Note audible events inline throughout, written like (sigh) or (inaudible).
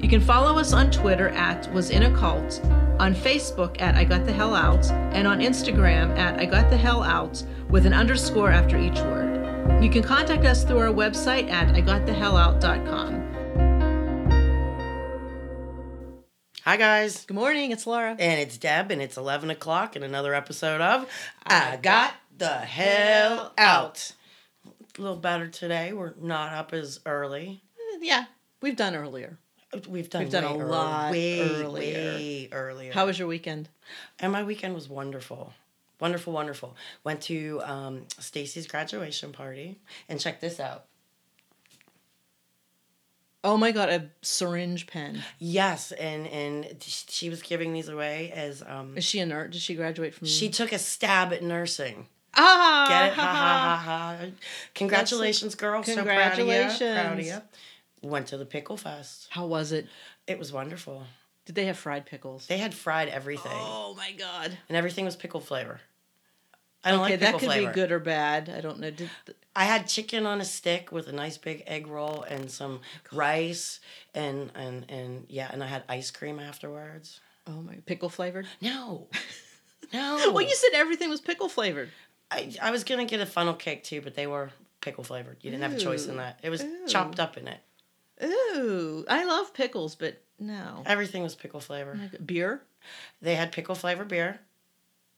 You can follow us on Twitter at Was In a Cult, on Facebook at I Got the Hell Out, and on Instagram at I Got the Hell Out with an underscore after each word. You can contact us through our website at IGotTheHellOut.com. Hi, guys. Good morning, it's Laura. And it's Deb, and it's 11 o'clock in another episode of I Got the Hell Out. A little better today. We're not up as early. Yeah, we've done earlier. We've done, We've done a early- lot way, earlier. Way earlier. How was your weekend? And my weekend was wonderful. Wonderful, wonderful. Went to um, Stacy's graduation party. And check this out. Oh my god, a syringe pen. Yes, and and she was giving these away as um Is she a nurse? Did she graduate from? she took a stab at nursing. ah Get it? Ha ha ha ha. Congratulations, girl. So proud of you. Proud of Congratulations. you. Went to the Pickle Fest. How was it? It was wonderful. Did they have fried pickles? They had fried everything. Oh my god. And everything was pickle flavor. I don't Okay, like that could flavor. be good or bad. I don't know. Did I had chicken on a stick with a nice big egg roll and some rice and and and yeah, and I had ice cream afterwards. oh my pickle flavored? No. (laughs) No. Well, you said everything was pickle flavored. I, I was gonna get a funnel cake too, but they were pickle flavored. You didn't have a choice in that. It was Ooh. chopped up in it. Ooh, I love pickles, but no. Everything was pickle Oh flavor. my Beer? They had pickle flavor beer.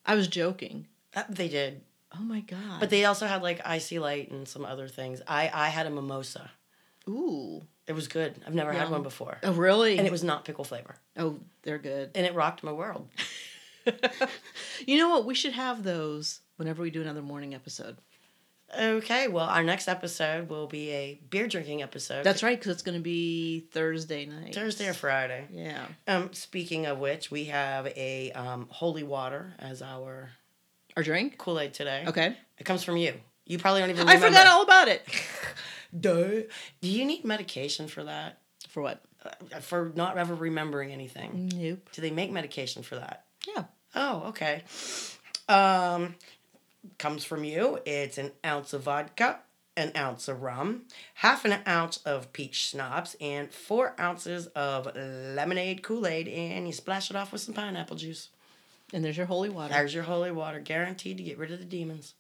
I was joking. Uh, They did, Oh my god. but they also had like icy light and some other things. I I had a mimosa. Ooh. It was good. I've never had one before, Oh really? and it was not pickle flavor, Oh, they're good. and it rocked my world. (laughs) you know what? We should have those whenever we do another morning episode. Okay, well, our next episode will be a beer drinking episode. That's right, because it's going to be Thursday night. Thursday or Friday. Yeah. Um, speaking of which, we have a um, holy water as our Our drink? Kool Aid today. Okay. It comes from you. You probably don't even know. I forgot all about it. (laughs) Duh. Do you need medication for that? For what? Uh, for not ever remembering anything? Nope. Do they make medication for that? Yeah. Oh, okay. Um, comes from you. It's an ounce of vodka, an ounce of rum, half an ounce of peach schnapps, and four ounces of lemonade Kool Aid, and you splash it off with some pineapple juice. And there's your holy water. There's your holy water, guaranteed to get rid of the demons.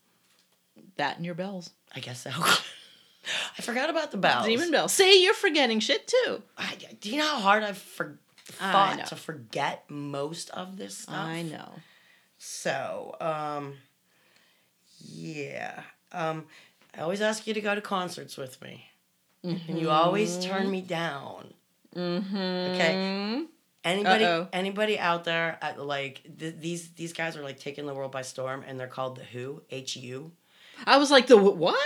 that and your bells. I guess so. (laughs) I forgot about the bells. Demon bells. See, you're forgetting shit too. I, do you know how hard I've for, I fought to forget most of this stuff? I know. So, um, yeah. Um, I always ask you to go to concerts with me, and you always turn me down. Mm-hmm. Okay. Anybody, Uh-oh. anybody out there, at, like th- these these guys are like taking the world by storm, and they're called the Who, H U. I was like, the what?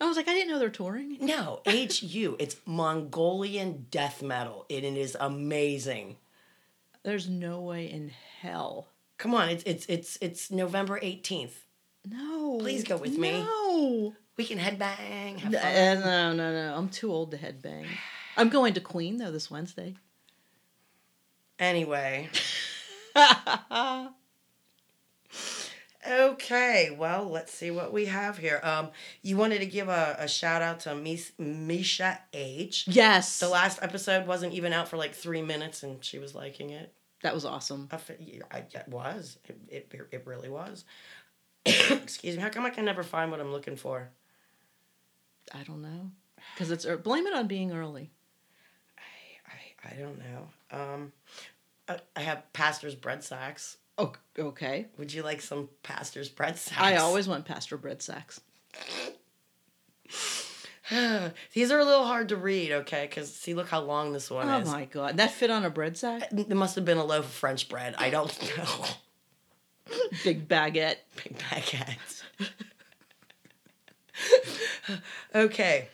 I was like, I didn't know they're touring. (laughs) No, H U. It's Mongolian death metal, and it is amazing. There's no way in hell. Come on, it's it's it's it's November eighteenth. No. Please go with me. No. We can headbang. Have No, fun. uh, no, no, no. I'm too old to headbang. (sighs) I'm going to Queen though this Wednesday. Anyway, (laughs) okay. Well, let's see what we have here. Um, you wanted to give a, a shout out to Mis- Misha H. yes. The last episode wasn't even out for like three minutes, and she was liking it. that was awesome. I, it was. It, it, it really was. (coughs) Excuse me. How come I can never find what I'm looking for? I don't know. Because it's ear- blame it on being early. I, I I don't know. Um, I, I have pastor's bread sacks. Oh, okay. Would you like some pastor's bread sacks? I always want pastor bread sacks. (sighs) These are a little hard to read, okay? Because see, look how long this one Oh is. Oh my god, that fit on a bread sack? There must have been a loaf of French bread. I don't (laughs) know. Big baguette. Big baguettes. okay.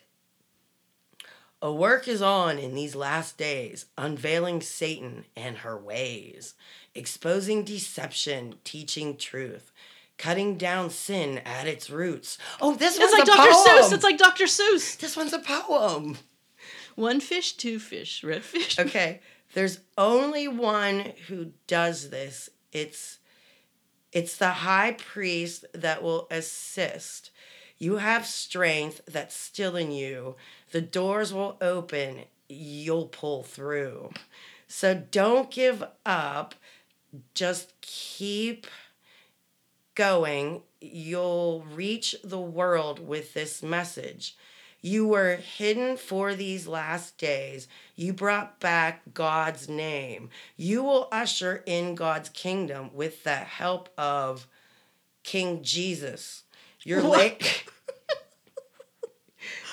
A work is on in these last days, unveiling Satan and her ways, exposing deception, teaching truth, cutting down sin at its roots. Oh, this It's one's like a Dr. poem. Seuss. It's like Dr. Seuss. this one's a poem. One fish, two fish, red fish. Okay, there's only one who does this. It's it's the high priest that will assist. You have strength that's still in you. The doors will open. You'll pull through. So don't give up. Just keep going. You'll reach the world with this message. You were hidden for these last days. You brought back God's name. You will usher in God's kingdom with the help of King Jesus. Your la- (laughs)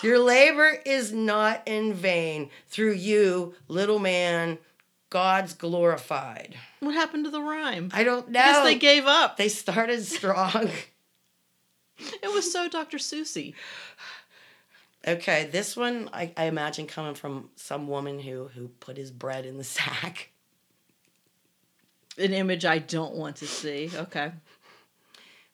Your labor is not in vain. Through you, little man, God's glorified. What happened to the rhyme? I don't know. Guess they gave up. They started strong. (laughs) It was so Dr. Seussy. Okay, this one I, I imagine coming from some woman who who put his bread in the (laughs) sack. An image I don't want to see. Okay.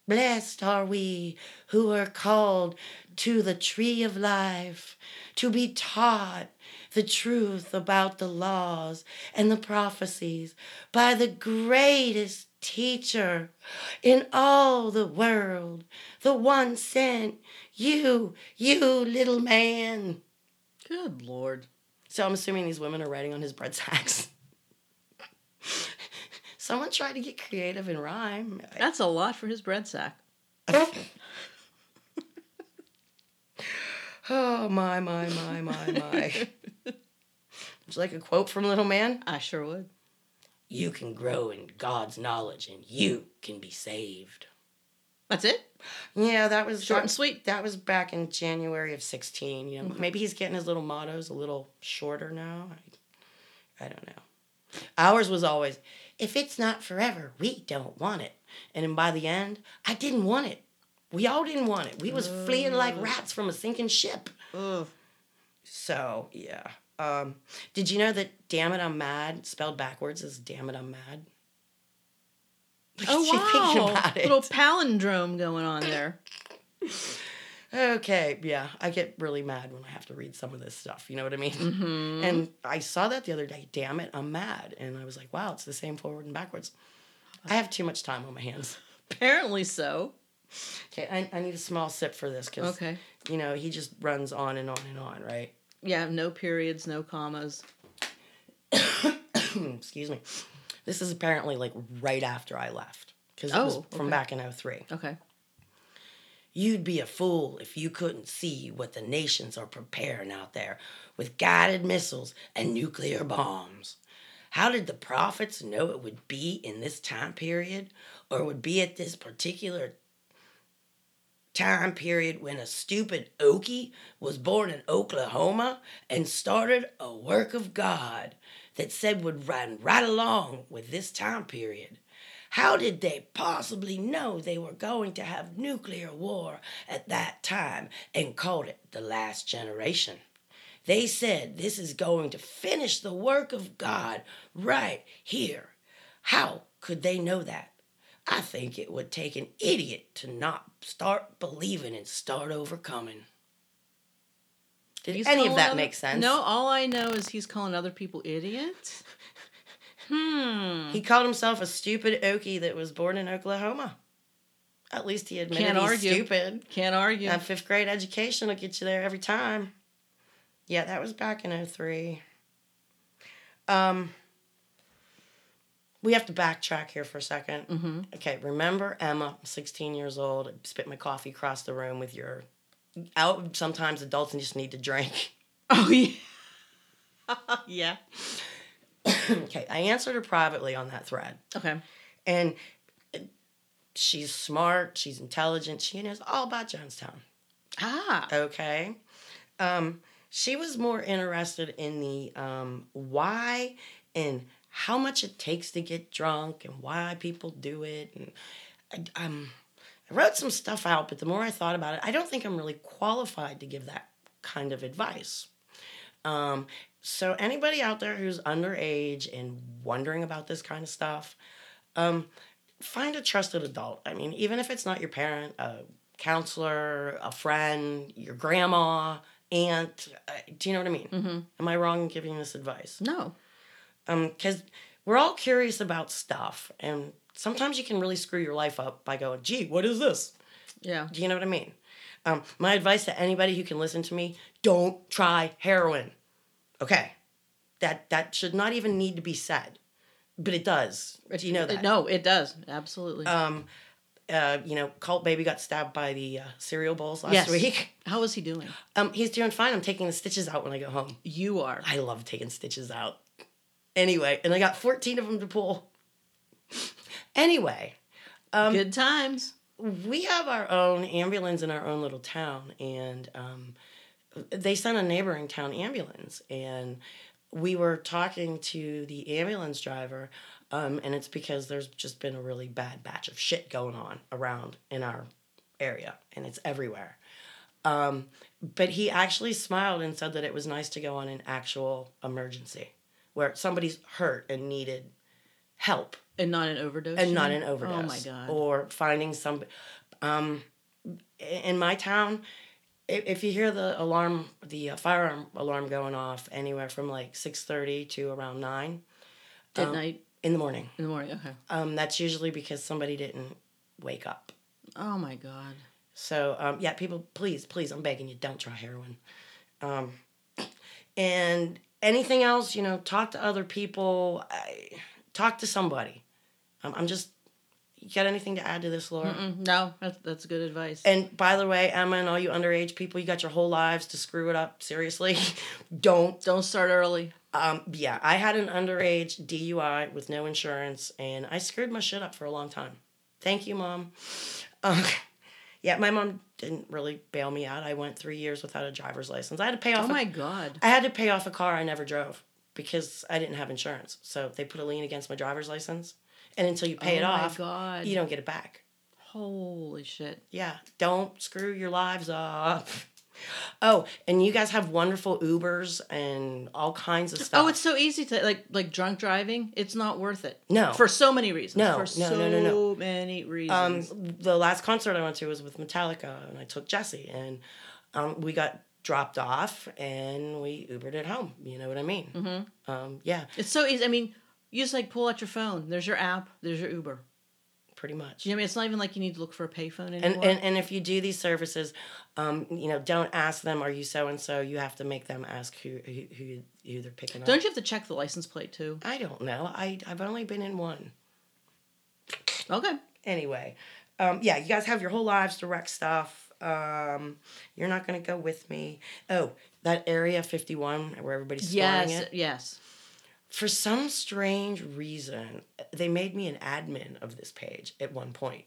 Blessed are we who are called to the tree of life, to be taught the truth about the laws and the prophecies by the greatest teacher in all the world, the one sent you, you little man. Good lord. So I'm assuming these women are writing on his bread sacks. Someone tried to get creative and rhyme. That's a lot for his bread sack. (laughs) Oh my my my my my. (laughs) Would you like a quote from Little Man? I sure would. You can grow in God's knowledge and you can be saved. That's it? Yeah, that was Short that- and sweet. That was back in January of sixteen. You know, mm-hmm. maybe he's getting his little mottos a little shorter now. I, I don't know. Ours was always, if it's not forever, we don't want it. And then by the end, I didn't want it. We all didn't want it. We was fleeing like rats from a sinking ship. Ugh. So yeah. Um, did you know that "Damn It, I'm Mad" spelled backwards is "Damn It, I'm Mad"? (laughs) Oh at you thinking wow. Little palindrome going on there. Okay, yeah, I get really mad when I have to read some of this stuff. You know what I mean? Mm-hmm. And I saw that the other day. Damn it, I'm mad, and I was like, wow, it's the same forward and backwards. I have too much time on my hands. (laughs) Apparently so. Okay, I, I need a small sip for this because Okay. you know he just runs on and on and on, right? Yeah, no periods, no commas. (coughs) Excuse me. This is apparently like right after I left because it was Oh, from okay. back in 03. Okay. You'd be a fool if you couldn't see what the nations are preparing out there with guided missiles and nuclear bombs. How did the prophets know it would be in this time period or would be at this particular time period when a stupid Okie was born in Oklahoma and started a work of God that said would run right along with this time period? How did they possibly know they were going to have nuclear war at that time and called it the last generation? They said this is going to finish the work of God right here. How could they know that? I think it would take an idiot to not start believing and start overcoming. Did He's any of that other- make sense? No, all I know is he's calling other people idiots. (laughs) Hmm. He called himself a stupid Okie that was born in Oklahoma. At least he admitted Can't he's argue. stupid. Can't argue. That fifth grade education will get you there every time. Yeah, that was back in 03. Um, we have to backtrack here for a 2nd mm-hmm. Okay, remember Emma, 16 years old, spit my coffee across the room with your. Out sometimes adults just need to drink. (laughs) Oh yeah. (laughs) yeah. (coughs) okay, I answered her privately on that thread. Okay. And she's smart, she's intelligent, she knows all about Jonestown. Ah. Okay. Um, she was more interested in the um, why and how much it takes to get drunk and why people do it. And I, um, I wrote some stuff out, but the more I thought about it, I don't think I'm really qualified to give that kind of advice. Um, so anybody out there who's underage and wondering about this kind of stuff, um, find a trusted adult. I mean, even if it's not your parent, a counselor, a friend, your grandma, aunt. Uh, do you know what I mean? Mm-hmm. Am I wrong in giving this advice? No. Um, because we're all curious about stuff, and sometimes you can really screw your life up by going, "Gee, what is this?" Yeah. Do you know what I mean? Um, my advice to anybody who can listen to me: don't try heroin. Okay, that that should not even need to be said, but it does. Do you know that? No, it does. Absolutely. Um, uh, you know, cult Baby got stabbed by the uh, cereal bowls last Yes. week. How is he doing? Um, he's doing fine. I'm taking the stitches out when I go home. You are. I love taking stitches out. Anyway, and I got 14 of them to pull. Anyway, um, Good times. we have our own ambulance in our own little town, and um, they sent a neighboring town ambulance, and we were talking to the ambulance driver, um, and it's because there's just been a really bad batch of shit going on around in our area, and it's everywhere. Um, but he actually smiled and said that it was nice to go on an actual emergency where somebody's hurt and needed help And not an overdose. and not an overdose. Oh my god. Or finding some. Um, in my town, if, you hear the alarm, the firearm alarm going off anywhere from like six thirty to around nine At um, night in the morning, in the morning. Okay. um, that's usually because somebody didn't wake up. Oh my god. So um, yeah, people, please, please, I'm begging you, don't try heroin. Um, and anything else, you know, talk to other people. I, talk to somebody. Um, I'm just. You got anything to add to this, Laura? Mm-mm, no, that's that's good advice. And by the way, Emma and all you underage people, you got your whole lives to screw it up. Seriously, (laughs) don't. Don't start early. Um, yeah, I had an underage DUI with no insurance, and I screwed my shit up for a long time. Thank you, mom. (laughs) Um, yeah, my mom didn't really bail me out. I went three years without a driver's license. I had to pay oh off. Oh a- my god. I had to pay off a car I never drove because I didn't have insurance. So they put a lien against my driver's license, and until you pay oh it off, god. you don't get it back. Holy shit. Yeah, don't screw your lives up. (laughs) Oh, and you guys have wonderful Ubers and all kinds of stuff. Oh, it's so easy to like like drunk driving. It's not worth it. No. For so many reasons. No, For no, so no, no, no. many um reasons. the last concert I went to was with Metallica, and I took Jesse, and um, we got dropped off, and we Ubered it home. You know what I mean? mm-hmm. Um, yeah, It's so easy. I mean, you just like pull out your phone. There's your app. There's your Uber. Pretty much. You I mean, it's not even like you need to look for a payphone anymore. and, and and if you do these services, um, you know, don't ask them, "Are you so and so?" You have to make them ask who who who, who they're picking up. Don't you have to check the license plate too? I don't know. I I've only been in one. Okay. Anyway, um, yeah, you guys have your whole lives to wreck stuff. Um, you're not gonna go with me. Oh, that area fifty one where everybody's Yes. it. Yes. For some strange reason, they made me an admin of this page at one point.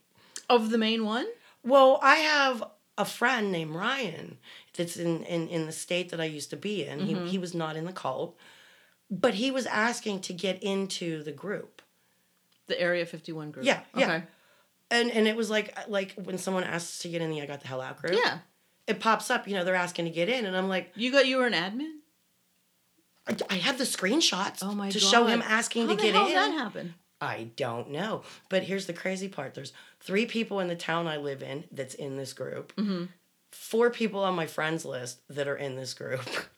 Of the main one. Well, I have a friend named Ryan that's in, in, in the state that I used to be in. Mhm. He, he was not in the cult, but he was asking to get into the group. The Area 51 group. Yeah, yeah. Okay. And and it was like like when someone asks to get in the I got the hell out group. Yeah. It pops up, you know, they're asking to get in and I'm like, You got you were an admin. I, I have the screenshots Oh my to god. show him asking How to get in. did that happen? I don't know. But here's the crazy part. There's three people in the town I live in that's in this group. Mm-hmm. four people on my friends list that are in this group. (laughs)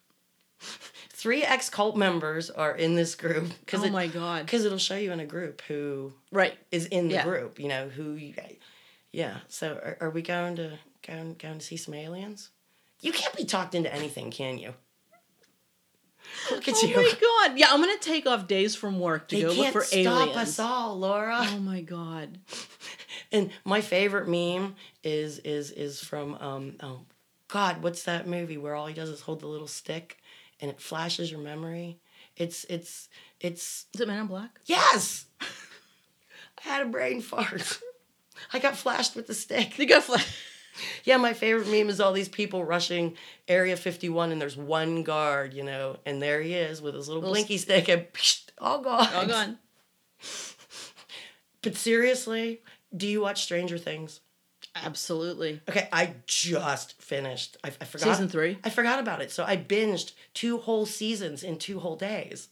Three ex cult members are in this group because Oh it, my god. because it'll show you in a group who Right. is in the Yeah. group. You know who you, yeah. So are, are we going to going going to see some aliens? You can't be talked into anything, can you? Look at oh you. my (laughs) god. Yeah, I'm gonna take off days from work to they go look for stop aliens. us all, Laura. Oh my god. And my favorite meme is is is from um oh God, what's that movie where all he does is hold the little stick and it flashes your memory? It's it's it's Is it Men in Black? yes. (laughs) I had a brain fart. (laughs) I got flashed with the stick. They got flash. Yeah, my favorite meme is all these people rushing Area 51 and there's one guard, you know, and there he is with his little Little blinky stick and psh, all gone. All gone. (laughs) But seriously, do you watch Stranger Things? Absolutely. Okay, I just finished. I, I forgot Season three? I forgot about it, so I binged two whole seasons in two whole days.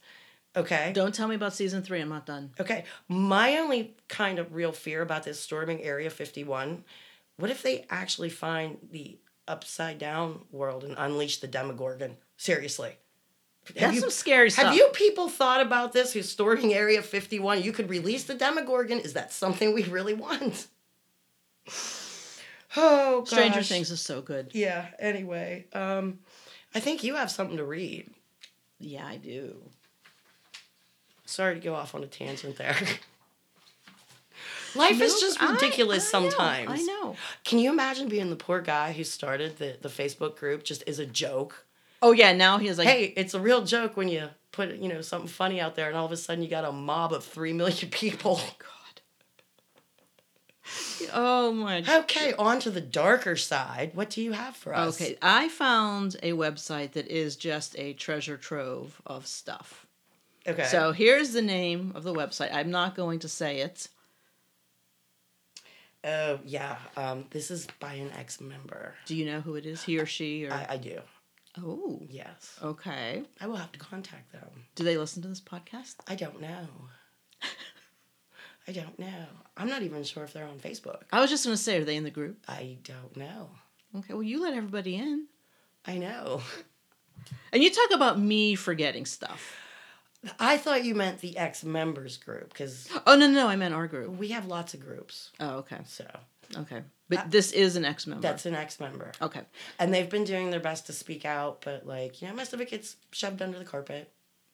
Okay. Don't tell me about season three. I'm not done. Okay. My only kind of real fear about this storming Area 51, what if they actually find the upside down world and unleash the Demogorgon? Seriously. Have That's you, some scary stuff. have you people thought about this? Who's storming Area 51? You could release the Demogorgon. Is that something we really want? (sighs) Oh, gosh. Stranger Things is so good. Yeah, anyway. Um, I think you have something to read. Yeah, I do. Sorry to go off on a tangent there. (laughs) Life is just ridiculous I know, sometimes. I know. Can you imagine being the poor guy who started the, the Facebook group just is a joke? Oh yeah, now he's like, hey, it's a real joke when you put you know something funny out there, and all of a sudden you got a mob of three million (laughs) people. God. Oh my. (laughs) Okay, on to the darker side. What do you have for us? Okay, I found a website that is just a treasure trove of stuff. Okay. So here's the name of the website. I'm not going to say it. Oh yeah. Um, this is by an ex-member. Do you know who it is? He or she or I, I do. Oh. Yes. Okay. I will have to contact them. Do they listen to this podcast? I don't know. I don't know. I'm not even sure if they're on Facebook. I was just going to say, are they in the group? I don't know. Okay, well, you let everybody in. I know. And you talk about me forgetting stuff. I thought you meant the ex members group because Oh, no, no, no, I meant our group. we have lots of groups. Oh, okay. So Okay. But this is an ex member. that's an ex member. Okay. And they've been doing their best to speak out, but like, you know, most of it gets shoved under the carpet.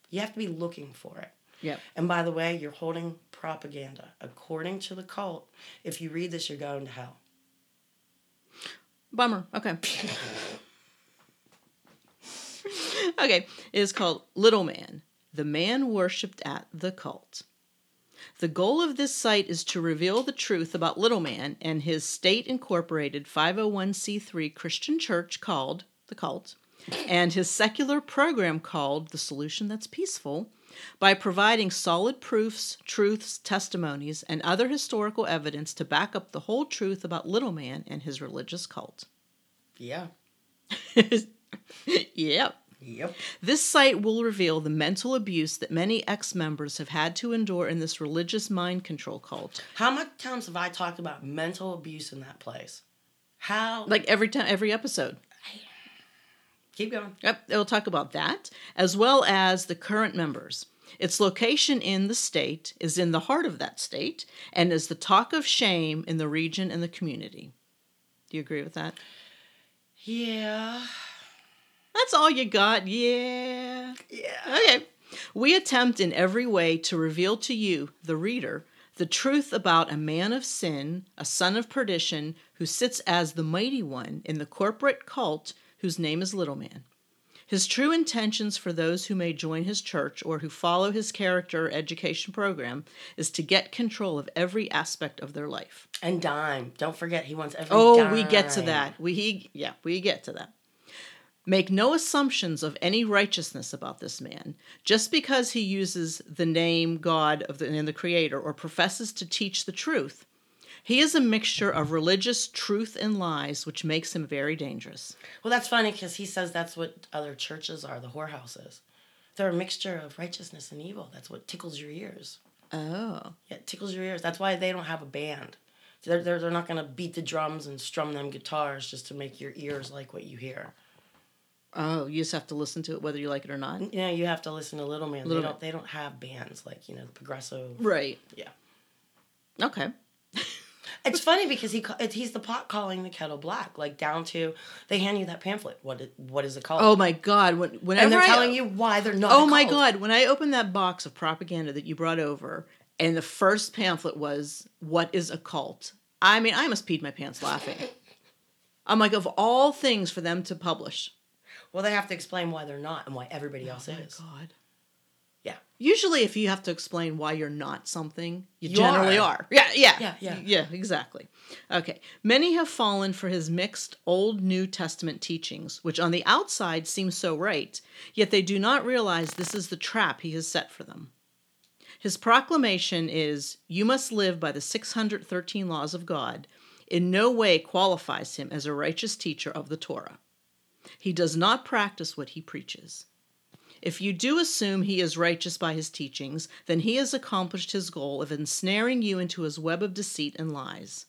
You have to be looking for it. Yep. And by the way, you're holding propaganda. According to the cult, if you read this, you're going to hell. Bummer. Okay. (laughs) okay. It is called Little Man, the man worshipped at the cult. The goal of this site is to reveal the truth about Little Man and his state incorporated 501c3 Christian church called the cult and his secular program called The Solution That's Peaceful by providing solid proofs, truths, testimonies, and other historical evidence to back up the whole truth about Little Man and his religious cult. Yeah. (laughs) yep. Yep. This site will reveal the mental abuse that many ex members have had to endure in this religious mind control cult. How many times have I talked about mental abuse in that place? How? Like every time, every episode. keep going. Yep, it'll talk about that, as well as the current members. Its location in the state is in the heart of that state and is the talk of shame in the region and the community. Do you agree with that? Yeah. That's all you got? Yeah. Yeah. Okay. We attempt in every way to reveal to you, the reader, the truth about a man of sin, a son of perdition, who sits as the mighty one in the corporate cult whose name is Little Man. His true intentions for those who may join his church or who follow his character education program is to get control of every aspect of their life. And dime. Don't forget, he wants every Oh, we get to that. We he, yeah, we get to that. Make no assumptions of any righteousness about this man. Just because he uses the name God of the, and the Creator or professes to teach the truth, he is a mixture of religious truth and lies, which makes him very dangerous. Well, that's funny because he says that's what other churches are, the whorehouses. They're a mixture of righteousness and evil. That's what tickles your ears. Oh, Yeah, it tickles your ears. That's why they don't have a band. They're, they're, they're not going to beat the drums and strum them guitars just to make your ears like what you hear. Oh, you just have to listen to it whether you like it or not. Yeah, you have to listen to Little Man. Little they don't they don't have bands like, you know, the progressive. Right. Yeah. Okay. (laughs) It's funny because he he's the pot calling the kettle black, like down to they hand you that pamphlet. What what is it called? Oh my God! When, whenever and they're I- telling you why they're not. Oh my god, when I opened that box of propaganda that you brought over, and the first pamphlet was What is a cult? I mean, I almost peed my pants laughing. I'm like, of all things for them to publish. Well, they have to explain why they're not and why everybody else is. Oh my is. god. Yeah. Usually if you have to explain why you're not something, you, You generally are. are. Yeah, yeah. Yeah, yeah. Yeah, exactly. Okay. Many have fallen for his mixed Old New Testament teachings, which on the outside seem so right, yet they do not realize this is the trap he has set for them. His proclamation is You must live by the 613 laws of God. in no way qualifies him as a righteous teacher of the Torah. He does not practice what he preaches. If you do assume he is righteous by his teachings, then he has accomplished his goal of ensnaring you into his web of deceit and lies.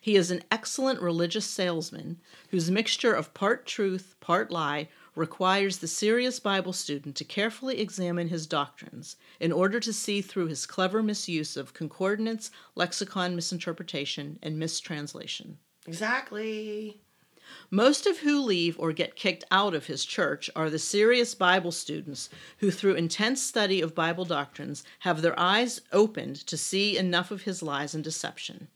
He is an excellent religious salesman whose mixture of part truth, part lie requires the serious Bible student to carefully examine his doctrines in order to see through his clever misuse of concordance, lexicon misinterpretation, and mistranslation. Exactly. Most of who leave or get kicked out of his church are the serious Bible students who, through intense study of Bible doctrines, have their eyes opened to see enough of his lies and deception.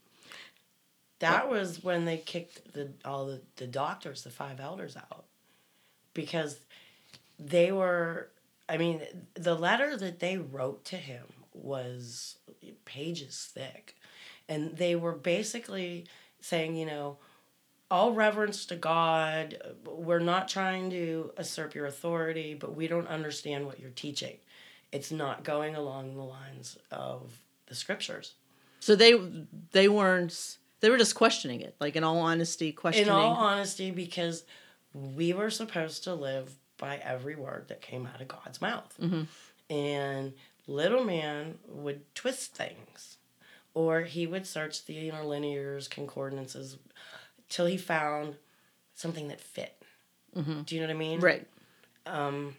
That was when they kicked the all the, the doctors, the five elders out. Because they were I mean, the letter that they wrote to him was pages thick. And they were basically saying, you know, all reverence to God. We're not trying to usurp your authority, but we don't understand what you're teaching. It's not going along the lines of the scriptures. So they they weren't they were just questioning it, like in all honesty, questioning. In all honesty, because we were supposed to live by every word that came out of God's mouth. Mm-hmm. And little man would twist things, or he would search the interlinears, concordances, till he found something that fit. Mm-hmm. Do you know what I mean? right. Um,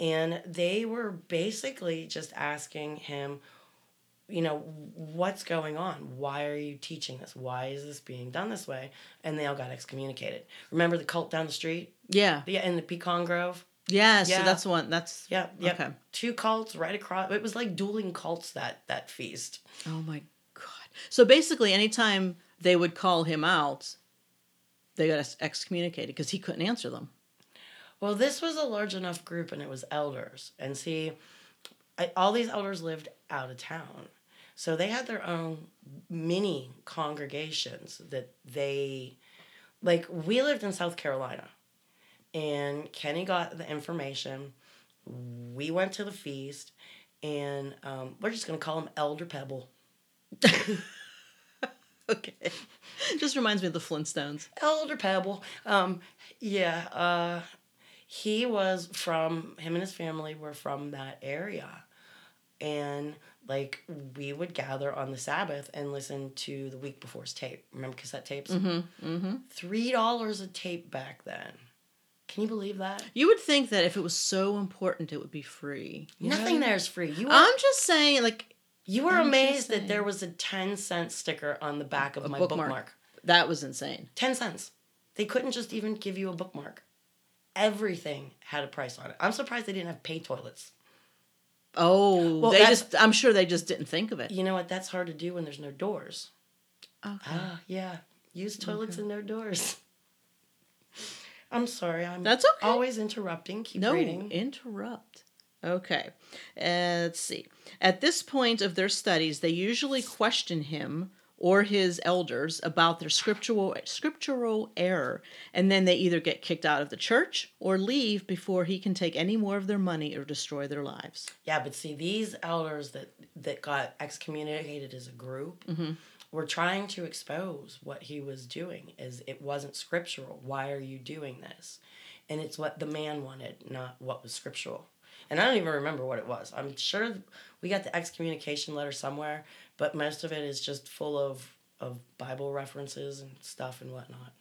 and they were basically just asking him, you know, what's going on? Why are you teaching this? Why is this being done this way? And they all got excommunicated. Remember the cult down the street? Yeah. Yeah, in the Pecan Grove? Yeah. Yeah. So that's one. That's Yeah, yeah. Okay. Two cults right across. It was like dueling cults that that feast. Oh my god. So basically, anytime they would call him out, they got ex- excommunicated because he couldn't answer them. Well, this was a large enough group, and it was elders. And see, I, all these elders lived out of town, so they had their own mini congregations that they, like, we lived in South Carolina, and Kenny got the information. We went to the feast, and um, we're just gonna call him Elder Pebble. (laughs) Okay. (laughs) Just reminds me of the Flintstones. Elder Pebble. Um, yeah, uh, he was from him and his family were from that area, and like we would gather on the Sabbath and listen to the week before's tape. Remember cassette tapes? Mm-hmm. Mm-hmm. Three dollars a tape back then. Can you believe that? You would think that if it was so important, it would be free. you know? Nothing there's free. You were, I'm just saying, like you were amazed that there was a ten cent sticker on the back of A my bookmark. bookmark. that was insane. 10 cents. They couldn't just even give you a bookmark. Everything had a price on it. I'm surprised they didn't have pay toilets. Oh, Well, they just. I'm sure they just didn't think of it. You know what? That's hard to do when there's no doors. Okay. Ah, yeah. Use toilets and no doors. (laughs) I'm sorry. I'm That's okay. always interrupting. Keep no, reading. interrupt. Okay. Uh, let's see. At this point of their studies, they usually question him or his elders about their scriptural scriptural error, and then they either get kicked out of the church or leave before he can take any more of their money or destroy their lives. Yeah, but see, these elders that that got excommunicated as a group Mhm. were trying to expose what he was doing. Is it wasn't scriptural? Why are you doing this? And it's what the man wanted, not what was scriptural. And I don't even remember what it was. I'm sure we got the excommunication letter somewhere, but most of it is just full of of Bible references and stuff and whatnot.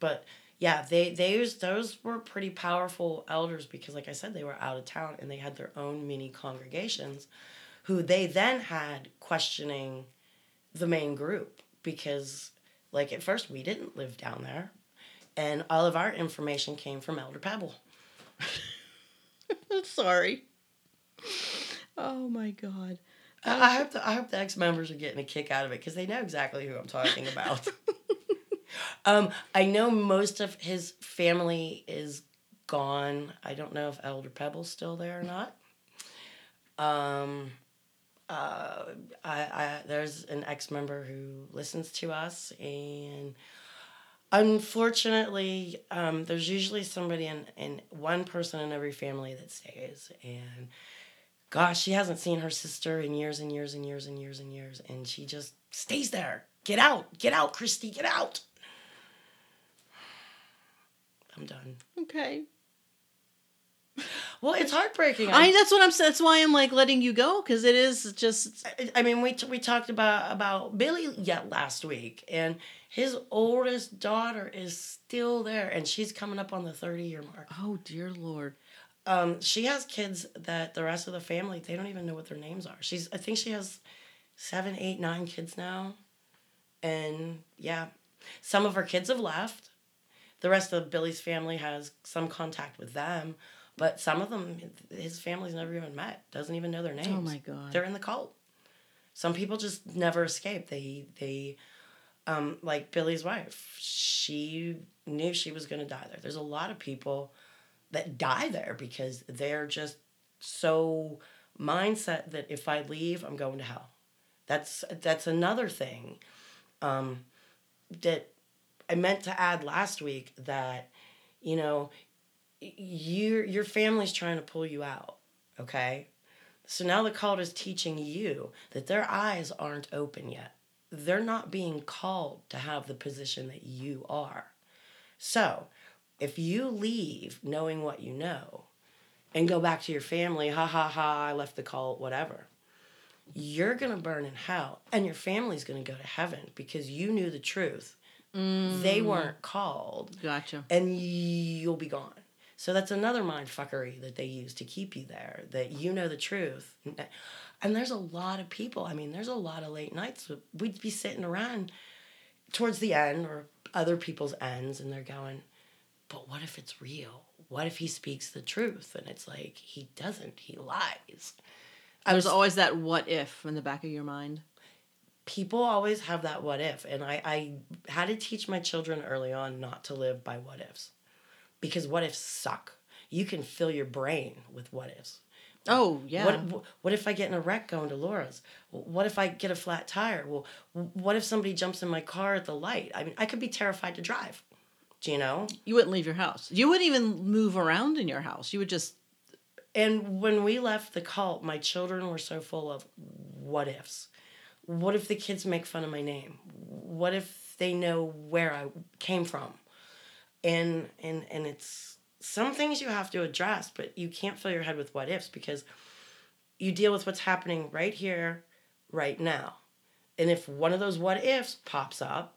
But yeah, they they used those were pretty powerful elders because like I said, they were out of town and they had their own mini congregations who they then had questioning the main group because like at first we didn't live down there and all of our information came from Elder Pebble. (laughs) Sorry. Oh my god. I I hope the, I hope the ex members are getting a kick out of it because they know exactly who I'm talking about. (laughs) um, I know most of his family is gone. I don't know if Elder Pebble's still there or not. Um, uh, I, I there's an ex member who listens to us, and unfortunately, um, there's usually somebody in, in one person in every family that stays, and gosh, she hasn't seen her sister in years and years and years and years and years, and she just stays there. Get out. Get out, Christy. Get out. (sighs) I'm done. Okay. Well, it's heartbreaking. I that's what I'm. That's why I'm like letting you go because it is just I- I mean, we, t- we talked about about Billy yet last week, and his oldest daughter is still there, and she's coming up on the thirty year mark. oh dear lord. Um, she has kids that the rest of the family they don't even know what their names are. She's I think she has seven, eight, nine kids now, and yeah, some of her kids have left. The rest of Billy's family has some contact with them, but some of them his family's never even met. Doesn't even know their names. Oh my god. They're in the cult. Some people just never escape. They they um like Billy's wife. She knew she was gonna die there. There's a lot of people that die there because they're just so mindset that if I leave, I'm going to hell. That's that's another thing um, that I meant to add last week that you know your your family's trying to pull you out. Okay, so now the cult is teaching you that their eyes aren't open yet. They're not being called to have the position that you are. So, if you leave knowing what you know and go back to your family, ha ha ha, I left the cult, whatever, you're going to burn in hell and your family's going to go to heaven because you knew the truth. They mm. weren't called Gotcha. and you'll be gone. So that's another mind fuckery that they use to keep you there, that you know the truth. Eh, and there's a lot of people. I mean, there's a lot of late nights. We'd be sitting around towards the end or other people's ends, and they're going, but what if it's real? What if he speaks the truth? And it's like, he doesn't, he lies. I There's was always that what if in the back of your mind. people always have that what if and I, I had to teach my children early on not to live by what ifs because what ifs suck you can fill your brain with what ifs Oh yeah. what, what if i get in a wreck going to laura's what if i get a flat tire well what if somebody jumps in my car at the light i mean i could be terrified to drive do you know you wouldn't leave your house. You wouldn't even move around in your house. You would just And when we left the cult, my children were so full of what ifs. What if the kids make fun of my name? What if they know where I came from? And and and it's some things you have to address, but you can't fill your head with what ifs because you deal with what's happening right here, right now. And if one of those what ifs pops up,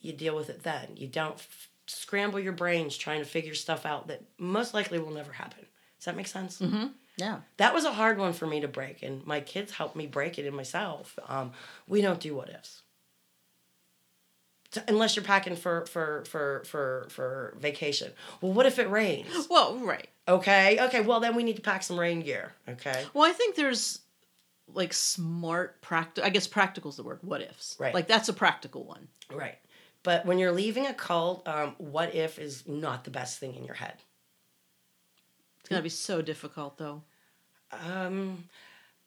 you deal with it then. You don't f- scramble your brains trying to figure stuff out that most likely will never happen. Does that make sense? mm-hmm. yeah. That was a hard one for me to break, and my kids helped me break it in myself. Um, we don't do what ifs. So- unless you're packing for, for for for for vacation. Well, what if it rains? Well, right. Okay, okay. Well, then we need to pack some rain gear. Okay. Well, I think there's like smart practical. I guess practical is the word. What ifs? Right. Like that's a practical one. Right. But when you're leaving a cult, um, what if is not the best thing in your head. It's gonna be so difficult though. um,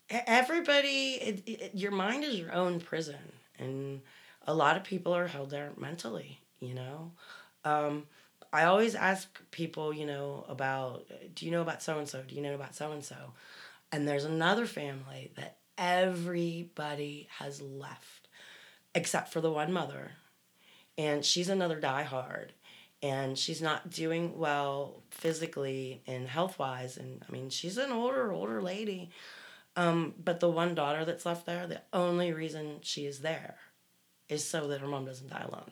everybody, it, it, your mind is your own prison, and a lot of people are held there mentally. You know, um, I always ask people, you know, about do you know about so and so? Do you know about so and so? And there's another family that everybody has left, except for the one mother, and she's another diehard and she's not doing well physically and health wise and i mean she's an older older lady um, but the one daughter that's left there the only reason she is there is so that her mom doesn't die alone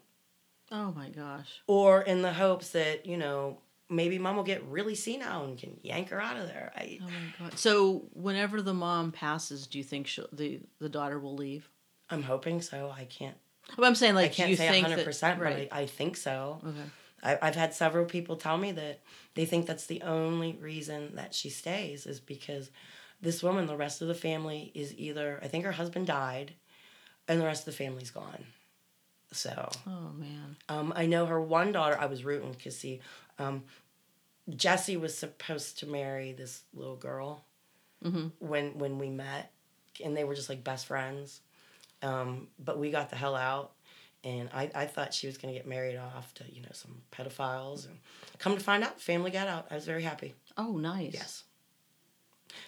Oh my gosh. or in the hopes that you know maybe mom will get really senile and can yank her out of there I, Oh my god. So whenever the mom passes, do you think she'll, the the daughter will leave? i'm hoping so i can't But I'm saying, like, i can't you say think 100% that, but? I, I think so okay. I, I've had several people tell me that they think that's the only reason that she stays is because this woman, the rest of the family is either, I think her husband died and the rest of the family's gone. So Oh man. um, I know her one daughter, I was rooting because see, um, Jesse was supposed to marry this little girl Mhm. when when we met, and they were just like best friends. Um, but we got the hell out, and I, I thought she was gonna get married off to you know some pedophiles, and come to find out, family got out. I was very happy. Oh, nice. Yes.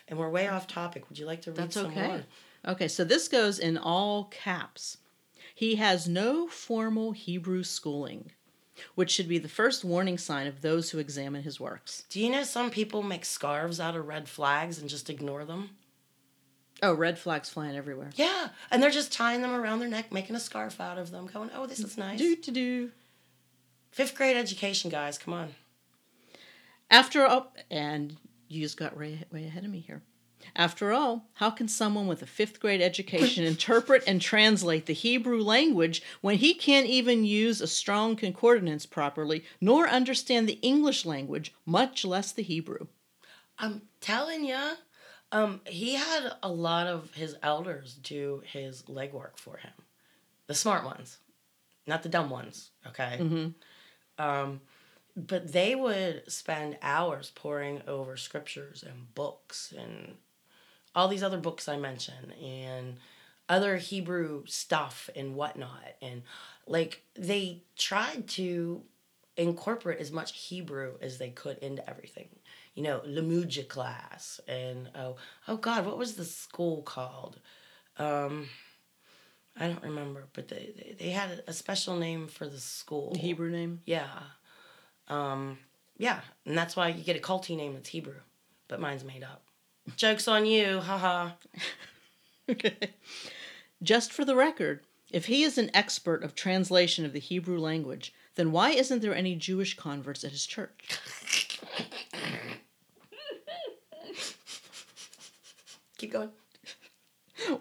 And we're way off topic. Would you like to read That's some okay. more? Okay, so this goes in all caps. He has no formal Hebrew schooling, which should be the first warning sign of those who examine his works. Do you know some people make scarves out of red flags and just ignore them? Oh, red flags flying everywhere. Yeah, and they're just tying them around their neck, making a scarf out of them, going, "Oh, this is nice." Do to do. Fifth grade education, guys, come on. After all, and you just got way, way ahead of me here. After all, how can someone with a fifth grade education interpret and translate the Hebrew language when he can't even use a strong concordance properly, nor understand the English language, much less the Hebrew? I'm telling ya, um, he had a lot of his elders do his legwork for him, the smart ones, not the dumb ones. Okay. Mm-hmm. Um, but they would spend hours poring over scriptures and books and all these other books I mentioned and other Hebrew stuff and whatnot. And like they tried to incorporate as much Hebrew as they could into everything. You know, Lamuja class and oh oh God, what was the school called? Um, I don't remember, but they, they, they had a special name for the school. The Hebrew name? Yeah. Um, yeah, and that's why you get a culty name that's Hebrew, but mine's made up. Joke's on you, haha. Okay. (laughs) Just for the record, if he is an expert of translation of the Hebrew language, then why isn't there any Jewish converts at his church? Keep going.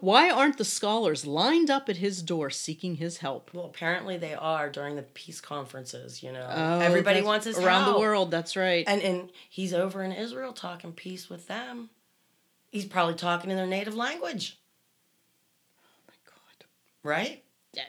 Why aren't the scholars lined up at his door seeking his help? Well, apparently they are during the peace conferences. You know, Oh, everybody wants his help. around the world. That's right. and and he's over in Israel talking peace with them. He's probably talking in their native language, Oh my God. right?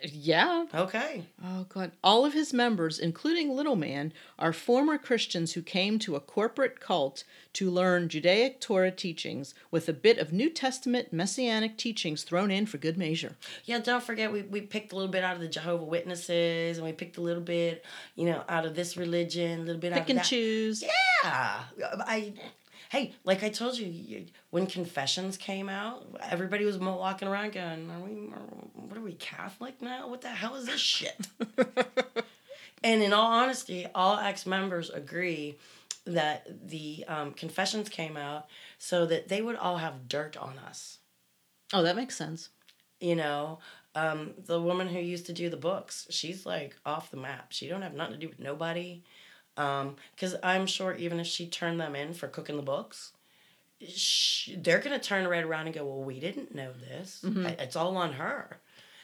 Yeah. Okay. Oh God! All of his members, including Little Man, are former Christians who came to a corporate cult to learn Judaic Torah teachings with a bit of New Testament messianic teachings thrown in for good measure. Yeah, don't forget we, we picked a little bit out of the Jehovah Witnesses, and we picked a little bit, you know, out of this religion, a little bit out Pick of and that. choose. Yeah, I. Hey, like I told you, when Confessions came out, everybody was mo- walking around going, "Are we? What are we Catholic now? What the hell is this shit?" (laughs) and in all honesty, all ex members agree that the um, Confessions came out so that they would all have dirt on us. Oh, that makes sense. You know, um, the woman who used to do the books, she's like off the map. She don't have nothing to do with nobody. Um, because I'm sure even if she turned them in for cooking the books, sh they're going to turn right around and go, well, we didn't know this. Mm-hmm. I- It's all on her.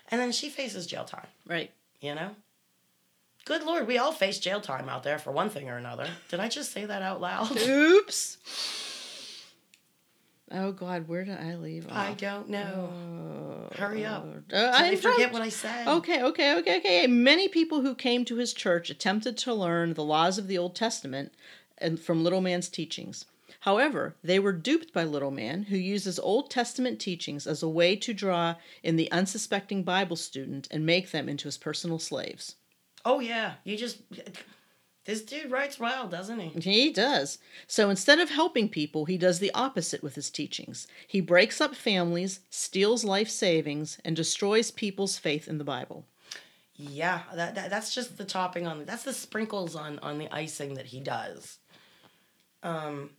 And then she faces jail time, Right. you know? Good Lord, we all face jail time out there for one thing or another. Did I just say that out loud? Oops. (laughs) Oh God, where did I leave Off? I don't know. Hurry up. Uh, I I forget what I said? Okay, okay, okay, okay. Many people who came to his church attempted to learn the laws of the Old Testament and from Little Man's teachings. However, they were duped by Little Man, who uses Old Testament teachings as a way to draw in the unsuspecting Bible student and make them into his personal slaves. Oh, yeah. You just. This dude writes well, doesn't he? He does. So instead of helping people, he does the opposite with his teachings. He breaks up families, steals life savings, and destroys people's faith in the Bible. Yeah, that, that that's just the topping on that's the sprinkles on on the icing that he does. Um,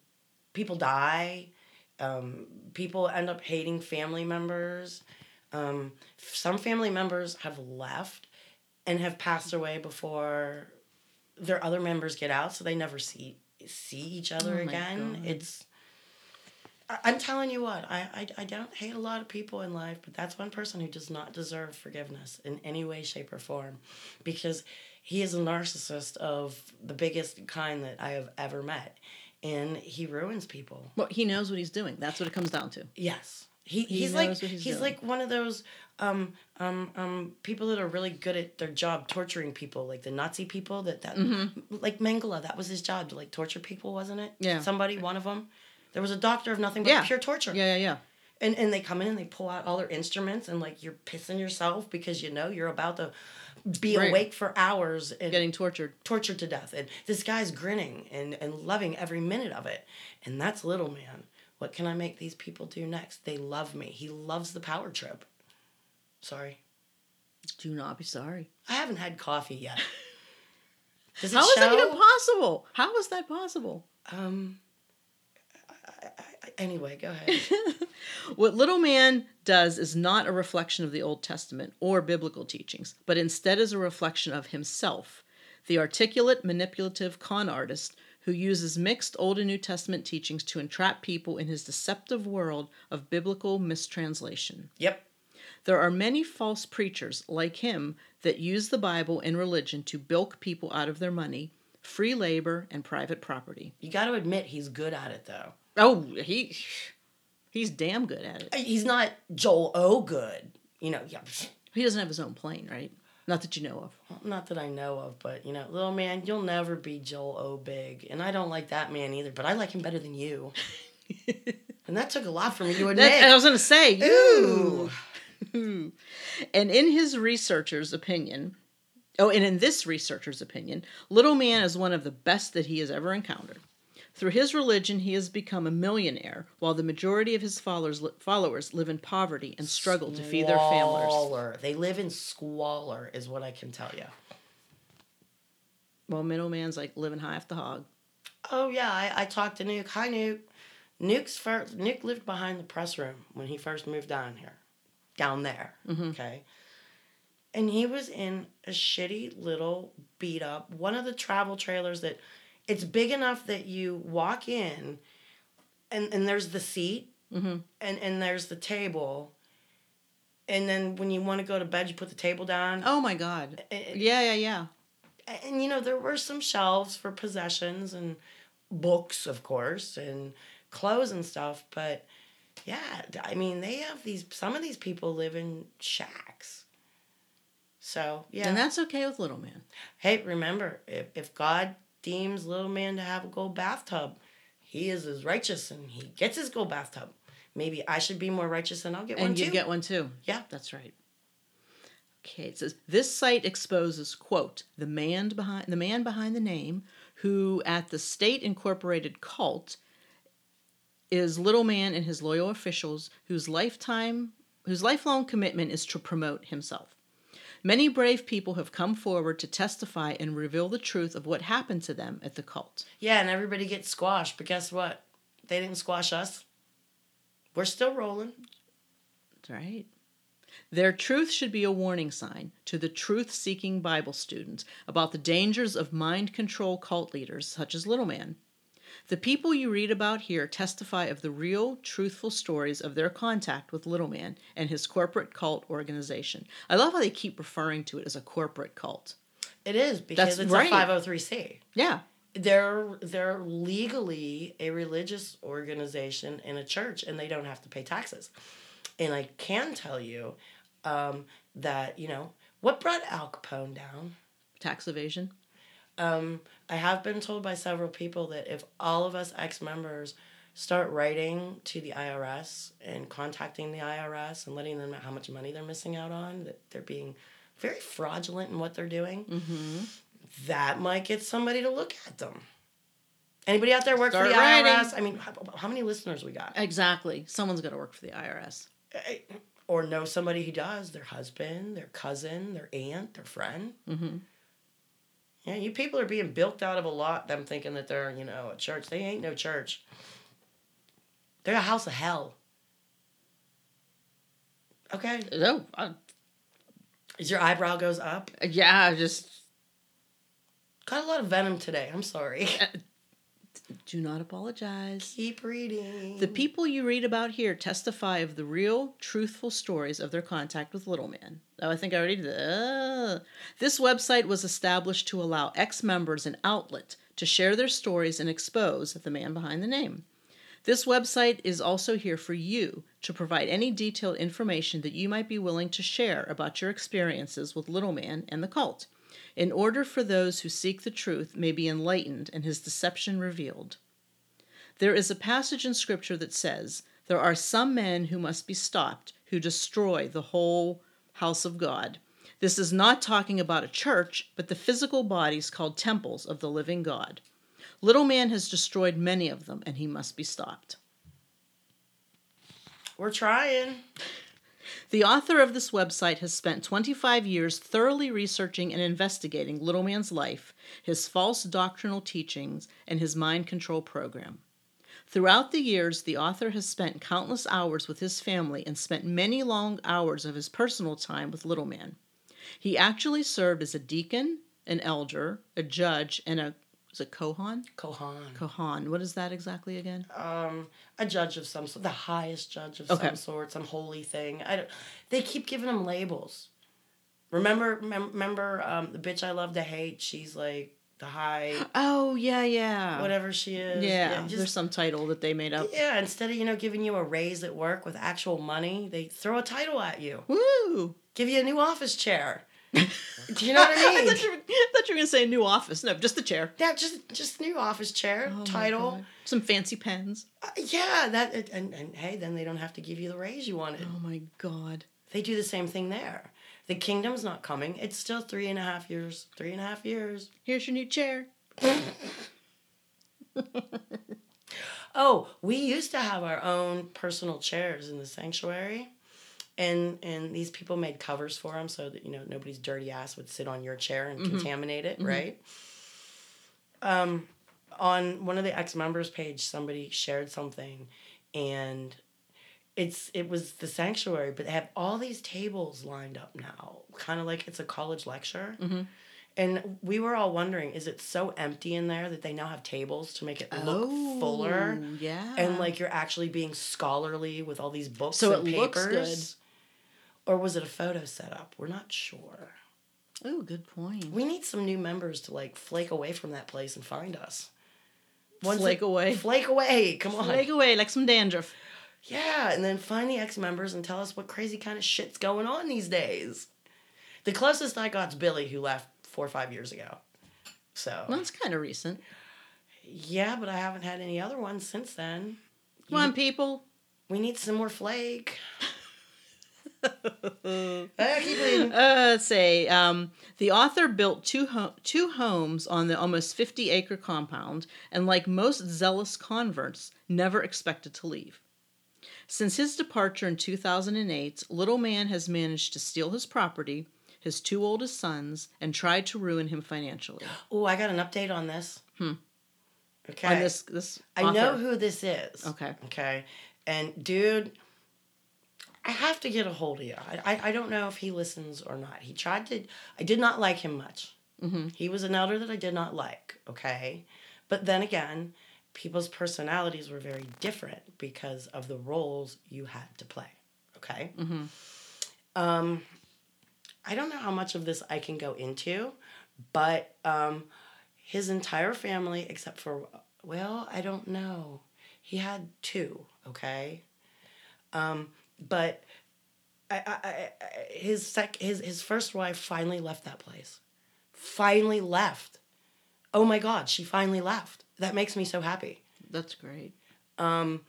people die. Um, people end up hating family members. Um, some family members have left and have passed away before their other members get out, so they never see see each other Oh again. God. It's I- I'm telling you what, I, I, I don't hate a lot of people in life, but that's one person who does not deserve forgiveness in any way, shape, or form because he is a narcissist of the biggest kind that I have ever met. And he ruins people. Well, he knows what he's doing. That's what it comes down to. Yes. He, He he's like he's, he's like one of those um, um, um, people that are really good at their job torturing people, like the Nazi people that that like Mengele, that was his job to like torture people, wasn't it? Mm-hmm. Yeah. Somebody, one of them. There was a doctor of nothing but Yeah. pure torture. Yeah, yeah, yeah. And and they come in and they pull out all their instruments and like you're pissing yourself because you know you're about to be Right. awake for hours and Getting tortured. tortured to death. And this guy's grinning and, and loving every minute of it. And that's little man. What can I make these people do next? They love me. He loves the power trip. Sorry. Do not be sorry. I haven't had coffee yet. (laughs) Does it How is show? that even possible? How is that possible? Um. I, I, I, anyway, go ahead. (laughs) What Little Man does is not a reflection of the Old Testament or biblical teachings, but instead is a reflection of himself, the articulate, manipulative con artist who uses mixed Old and New Testament teachings to entrap people in his deceptive world of biblical mistranslation. yep. There are many false preachers like him that use the Bible and religion to bilk people out of their money, free labor, and private property. You got to admit he's good at it though. Oh, he he's damn good at it. Uh, he's not Joel O good. You know, yeah. He doesn't have his own plane, right? Not that you know of. Not that I know of, but you know, little man, you'll never be Joel O big, and I don't like that man either. But I like him better than you, (laughs) and that took a lot for me to admit. That, I was gonna say, Ooh. you. (laughs) and in his researcher's opinion, oh, and in this researcher's opinion, Little Man is one of the best that he has ever encountered. Through his religion, he has become a millionaire, while the majority of his followers followers live in poverty and struggle to feed their families. Squalor. They live in squalor, is what I can tell you. Well, middleman's like living high off the hog. Oh yeah, I, I talked to Nuke. Hi Nuke. Nuke's first Nuke lived behind the press room when he first moved down here. Down there. Mm-hmm. Okay. And he was in a shitty little beat up one of the travel trailers that it's big enough that you walk in and, and there's the seat Mhm. and, and there's the table. And then when you want to go to bed, you put the table down. Oh my God! And- Yeah, yeah, yeah. and you know there were some shelves for possessions and books of course and clothes and stuff but yeah i mean they have these some of these people live in shacks so yeah And that's okay with Little Man. hey remember if, if god deems little man to have a gold bathtub he is as righteous and he gets his gold bathtub maybe i should be more righteous and i'll get one too. and you get one too. Yeah. that's right. Okay, it says this site exposes quote the man behind the man behind the name who at the state incorporated cult is little man and his loyal officials whose lifetime whose lifelong commitment is to promote himself. Many brave people have come forward to testify and reveal the truth of what happened to them at the cult. yeah and everybody gets squashed but guess what they didn't squash us we're still rolling That's right. Their truth should be a warning sign to the truth seeking Bible student about the dangers of mind control cult leaders such as Little Man. The people you read about here testify of the real, truthful stories of their contact with Little Man and his corporate cult organization. I love how they keep referring to it as a corporate cult. It is because That's it's right. a 503c. Yeah. They're they're legally a religious organization in a church and they don't have to pay taxes. And I can tell you um, that, you know, what brought Al Capone down? Tax evasion. Um, I have been told by several people that if all of us ex members start writing to the IRS and contacting the IRS and letting them know how much money they're missing out on, that they're being very fraudulent in what they're doing, Mm-hmm. that might get somebody to look at them. Anybody out there work Start for the writing. IRS? I mean, how, how many listeners we got? Exactly. Someone's got to work for the IRS. Eh, Or know somebody who does, their husband, their cousin, their aunt, their friend. Mm-hmm. Yeah, you people are being bilked out of a lot, them thinking that they're, you know, a church. They ain't no church. They're a house of hell. Okay. No, I, As your eyebrow goes up. yeah, I just Got a lot of venom today. I'm sorry. Uh, do not apologize. Keep reading. The people you read about here testify of the real, truthful stories of their contact with Little Man. Oh, I think I already did. Ah. This website was established to allow ex members an outlet to share their stories and expose the man behind the name. This website is also here for you to provide any detailed information that you might be willing to share about your experiences with Little Man and the cult, in order for those who seek the truth may be enlightened and his deception revealed. There is a passage in Scripture that says, There are some men who must be stopped who destroy the whole house of God. This is not talking about a church, but the physical bodies called temples of the living God. Little man has destroyed many of them, and he must be stopped. We're trying. The author of this website has spent 25 years thoroughly researching and investigating Little Man's life, his false doctrinal teachings, and his mind control program. Throughout the years, the author has spent countless hours with his family and spent many long hours of his personal time with Little Man. He actually served as a deacon, an elder, a judge, and a is it Kohan? Kohan. Kohan. What is that exactly again? um, a judge of some sort, the highest judge of Okay. some sort, some holy thing. I don't, they keep giving them labels. Remember, mem- remember um, the bitch I love to hate. She's like the high, Oh yeah, yeah. whatever she is. Yeah, just- there's some title that they made up. yeah. Instead of you know giving you a raise at work with actual money, they throw a title at you, Woo! give you a new office chair. Do you know what I (laughs) I mean? thought you, were, I thought you were gonna say a new office. No, just the chair. yeah, just just new office chair, Oh title. Some fancy pens. Uh, yeah, that and, and hey, then they don't have to give you the raise you wanted. Oh my god. They do the same thing there. The kingdom's not coming. It's still three and a half years. Three and a half years. Here's your new chair. (laughs) Oh, we used to have our own personal chairs in the sanctuary. And and these people made covers for them so that you know nobody's dirty ass would sit on your chair and mm-hmm. contaminate it, mm-hmm. right? Um, on one of the ex members page, somebody shared something, and it's it was the sanctuary, but they have all these tables lined up now, kind of like it's a college lecture. Mm-hmm. And we were all wondering, is it so empty in there that they now have tables to make it look oh, fuller? Oh, Yeah. and like you're actually being scholarly with all these books So and it looks papers or was it a photo setup we're not sure Oh, good point. we need some new members to like flake away from that place and find us Flake it- away. flake away come on Flake away like some dandruff. yeah and then find the ex-members and tell us what crazy kind of shit's going on these days the closest i got's billy who left four or five years ago so that's kind of recent. yeah but i haven't had any other ones since then Come on, people. we need some more flake. (laughs) Uh, let's say um, the author built two ho- two homes on the almost fifty acre compound, and like most zealous converts, never expected to leave. Since his departure in two thousand and eight, Little Man has managed to steal his property, his two oldest sons, and tried to ruin him financially. Oh, I got an update on this. Hmm. Okay. On this this I know who this is. Okay. Okay. And dude, I have to get a hold of you. I, I, I don't know if he listens or not. He tried to. I did not like him much. Mm-hmm. He was an elder that I did not like. Okay. But then again, people's personalities were very different because of the roles you had to play. Okay. Mm-hmm. Um, I don't know how much of this I can go into, but um, his entire family, except for, well, I don't know. He had two, okay? Um, but I, I, I, his, sec, his, his first wife finally left that place. Finally left. Oh my God, she finally left. That makes me so happy. That's great. Um,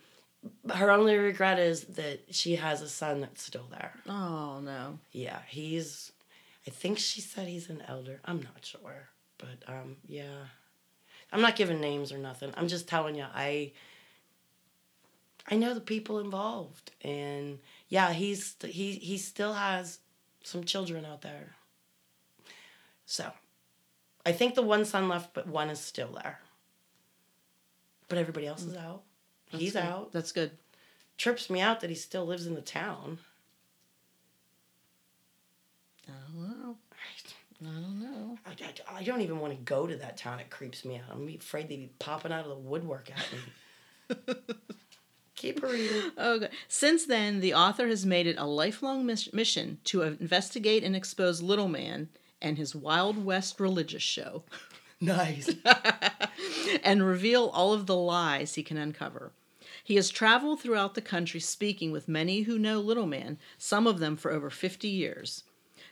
her only regret is that she has a son that's still there. Oh no. Yeah, he's. I think she said he's an elder. I'm not sure, but um, yeah, I'm not giving names or nothing. I'm just telling you, I. I know the people involved, and yeah, he's he he still has some children out there. So, I think the one son left, but one is still there. But everybody else is mm. out. That's he's good. out. That's good. Trips me out that he still lives in the town. I don't know. I don't know. I, I, I don't even want to go to that town. It creeps me out. I'm afraid they'd be popping out of the woodwork at me. (laughs) Keep reading. (laughs) Okay. Since then, the author has made it a lifelong mis- mission to investigate and expose Little Man and his Wild West religious show (laughs) Nice. (laughs) and reveal all of the lies he can uncover. He has traveled throughout the country speaking with many who know Little Man, some of them for over 50 years.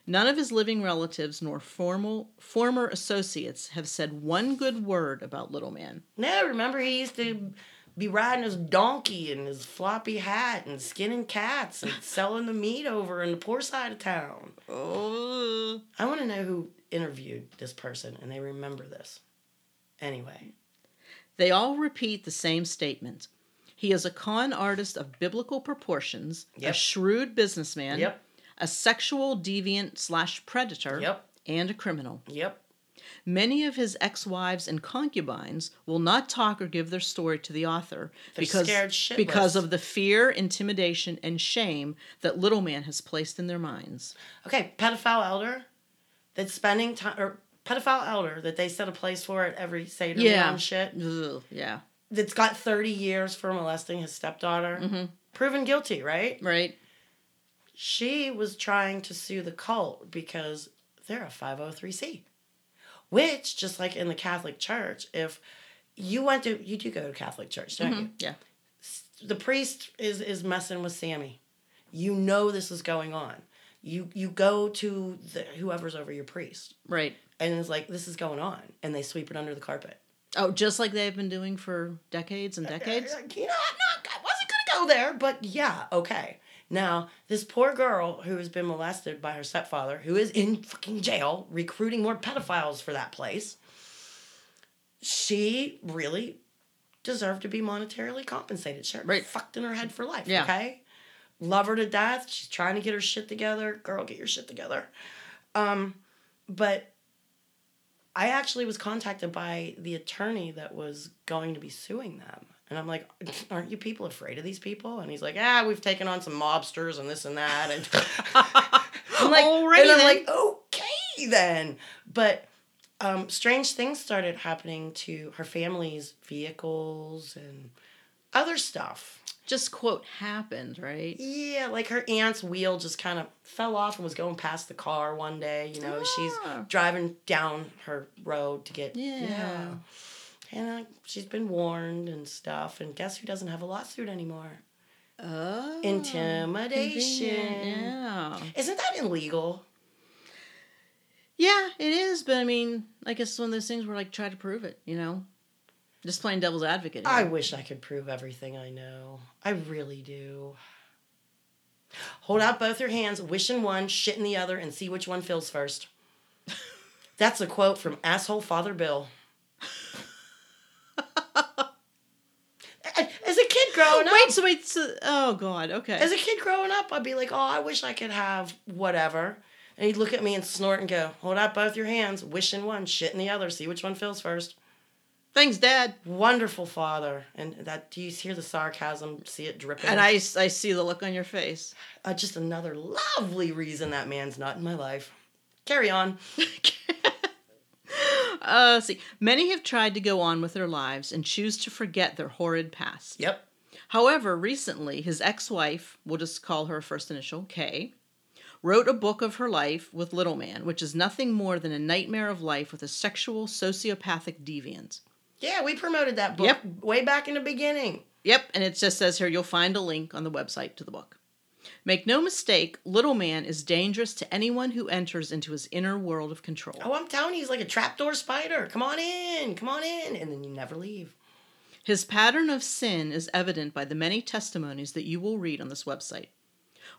None of his living relatives nor formal, former associates have said one good word about Little Man. No, remember he used to be riding his donkey and his floppy hat and skinning cats and (laughs) selling the meat over in the poor side of town. Oh. I want to know who interviewed this person and they remember this. Anyway, They all repeat the same statement. He is a con artist of biblical proportions, a shrewd businessman, Yep. a sexual deviant slash predator, Yep. and a criminal. Yep. Many of his ex-wives and concubines will not talk or give their story to the author They're because because of the fear, intimidation, and shame that Little Man has placed in their minds. Okay, pedophile elder that's spending time or pedophile elder that they set a place for at every Seder Yeah. shit. Ugh, yeah. That's got 30 years for molesting his stepdaughter. Mm-hmm. Proven guilty, right? Right. She was trying to sue the cult because they're a 503c. Which, just like in the Catholic Church, if you went to, you do go to Catholic Church, don't mm-hmm. you? Yeah. the priest is is messing with Sammy. You know this is going on. You you go to the whoever's over your priest Right. and it's like this is going on and they sweep it under the carpet. Oh, just like they've been doing for decades and uh, decades. Uh, uh, you know, I'm not I wasn't gonna go there, but yeah, okay. Now, this poor girl who has been molested by her stepfather, who is in fucking jail, recruiting more pedophiles for that place, she really deserved to be monetarily compensated. Sure, Right. fucked in her head for life. Yeah. Okay, love her to death. She's trying to get her shit together. Girl, get your shit together. Um, but I actually was contacted by the attorney that was going to be suing them. And I'm like, aren't you people afraid of these people? And he's like, ah, we've taken on some mobsters and this and that. And (laughs) I'm like, Alrighty and I'm like, okay then. But um, strange things started happening to her family's vehicles and other stuff. Just quote happened, right? Yeah, like her aunt's wheel just kind of fell off and was going past the car one day. You know, Ah. she's driving down her road to get. Yeah. And uh, she's been warned and stuff. And guess who doesn't have a lawsuit anymore? Oh. Intimidation. Yeah. Isn't that illegal? Yeah, it is, but I mean, I guess it's one of those things where like try to prove it, you know? Just playing devil's advocate. here. I wish I could prove everything I know. I really do. Hold out both your hands, wish in one, shit in the other, and see which one fills first. (laughs) That's a quote from asshole Father Bill. Growing up, Wait, so wait, so, oh god, okay. as a kid growing up, I'd be like, "Oh, I wish I could have whatever," and he'd look at me and snort and go, "Hold out both your hands, wish in one, shit in the other, see which one fills first. Thanks, Dad. Wonderful father, and that do you hear the sarcasm? See it dripping. And I, I see the look on your face. uh, just another lovely reason that man's not in my life. Carry on. (laughs) Uh, see, many have tried to go on with their lives and choose to forget their horrid past. Yep. However, recently, his ex wife, we'll just call her first initial, K, wrote a book of her life with Little Man, which is nothing more than a nightmare of life with a sexual sociopathic deviant. Yeah, we promoted that book Yep. way back in the beginning. Yep, and it just says here you'll find a link on the website to the book. Make no mistake, Little Man is dangerous to anyone who enters into his inner world of control. Oh, I'm telling you, he's like a trapdoor spider. Come on in, come on in, and then you never leave. His pattern of sin is evident by the many testimonies that you will read on this website.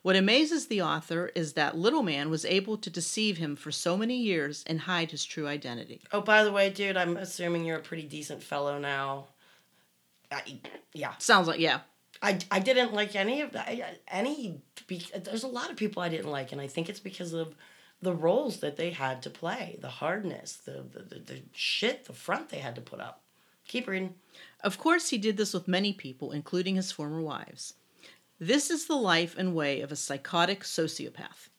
What amazes the author is that Little Man was able to deceive him for so many years and hide his true identity. Oh, by the way, dude, I'm assuming you're a pretty decent fellow now. I, yeah, Sounds like, yeah. I, I didn't like any of that. Any there's a lot of people I didn't like, and I think it's because of the roles that they had to play, the hardness, the the, the, the shit, the front they had to put up. Keep reading. Of course, he did this with many people, including his former wives. This is the life and way of a psychotic sociopath.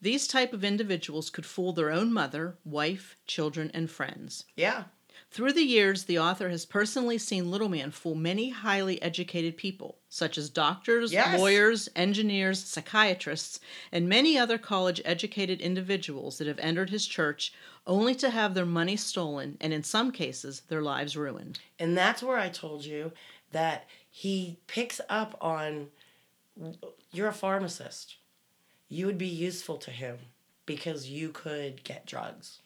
These type of individuals could fool their own mother, wife, children, and friends. Yeah, Through the years, the author has personally seen Little Man fool many highly educated people, such as doctors, Yes. lawyers, engineers, psychiatrists, and many other college educated individuals that have entered his church only to have their money stolen and, in some cases, their lives ruined. and that's where I told you that he picks up on. You're a pharmacist. You would be useful to him because you could get drugs,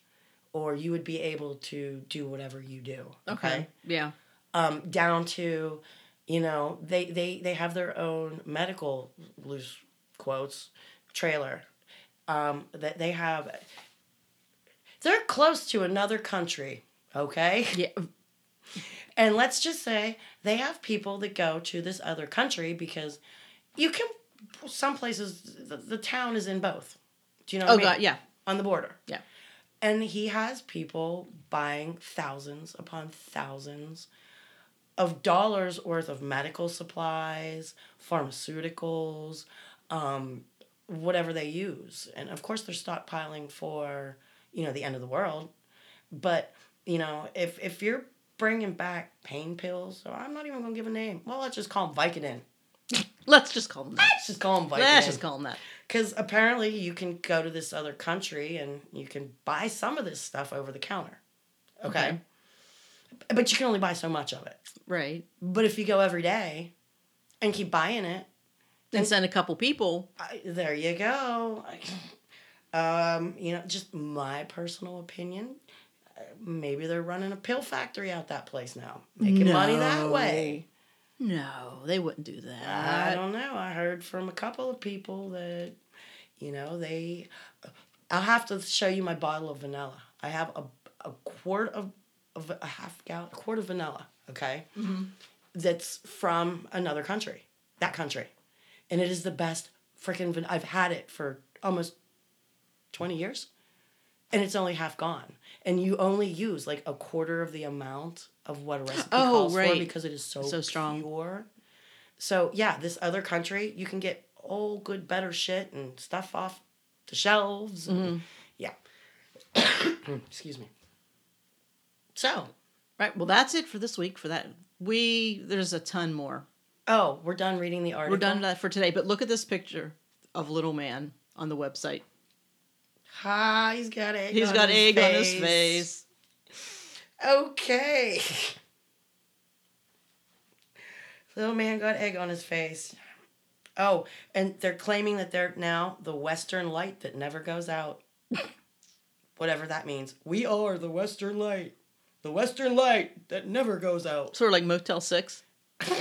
or you would be able to do whatever you do. Okay. Yeah. um, down to you know they they they have their own medical loose quotes trailer um, that they have they're close to another country okay Yeah. And let's just say they have people that go to this other country because you can, some places, the, the town is in both. Do you know what Oh I mean? god, yeah. On the border. Yeah. And he has people buying thousands upon thousands of dollars worth of medical supplies, pharmaceuticals, um, whatever they use. And of course, they're stockpiling for, you know, the end of the world. But, you know, if, if you're bringing back pain pills, or I'm not even going to give a name. Well, let's just call them Vicodin. (laughs) Let's just call them that. Let's just call them Vicodin. Let's just call them that. Because apparently you can go to this other country and you can buy some of this stuff over the counter. Okay. Okay. But you can only buy so much of it. Right. But if you go every day and keep buying it, And send a couple people. I, there you go. Um, you know, just my personal opinion. uh, Maybe they're running a pill factory out that place now, making money that way. No, they wouldn't do that. I don't know. I heard from a couple of people that, you know, they. I'll have to show you my bottle of vanilla. I have a, a quart of, of a half gallon, a quart of vanilla. Okay, mm-hmm. that's from another country, that country, and it is the best freaking. Van- I've had it for almost twenty years, and it's only half gone. And you only use like a quarter of the amount of what a recipe Oh, calls for because it is so So strong. pure. So yeah, this other country, you can get all good, better shit and stuff off the shelves. and- mm-hmm. yeah. (coughs) Excuse me. So, Right. Well, that's it for this week. For that, we there's a ton more. oh, we're done reading the article. We're done that for today. But look at this picture of little man on the website. Ha, he's got egg. He's got egg on his face. Okay. (laughs) Little man got egg on his face. Oh, and they're claiming that they're now the Western light that never goes out. (laughs) Whatever that means. We are the Western light. The Western light that never goes out. Sort of like Motel Six. Leave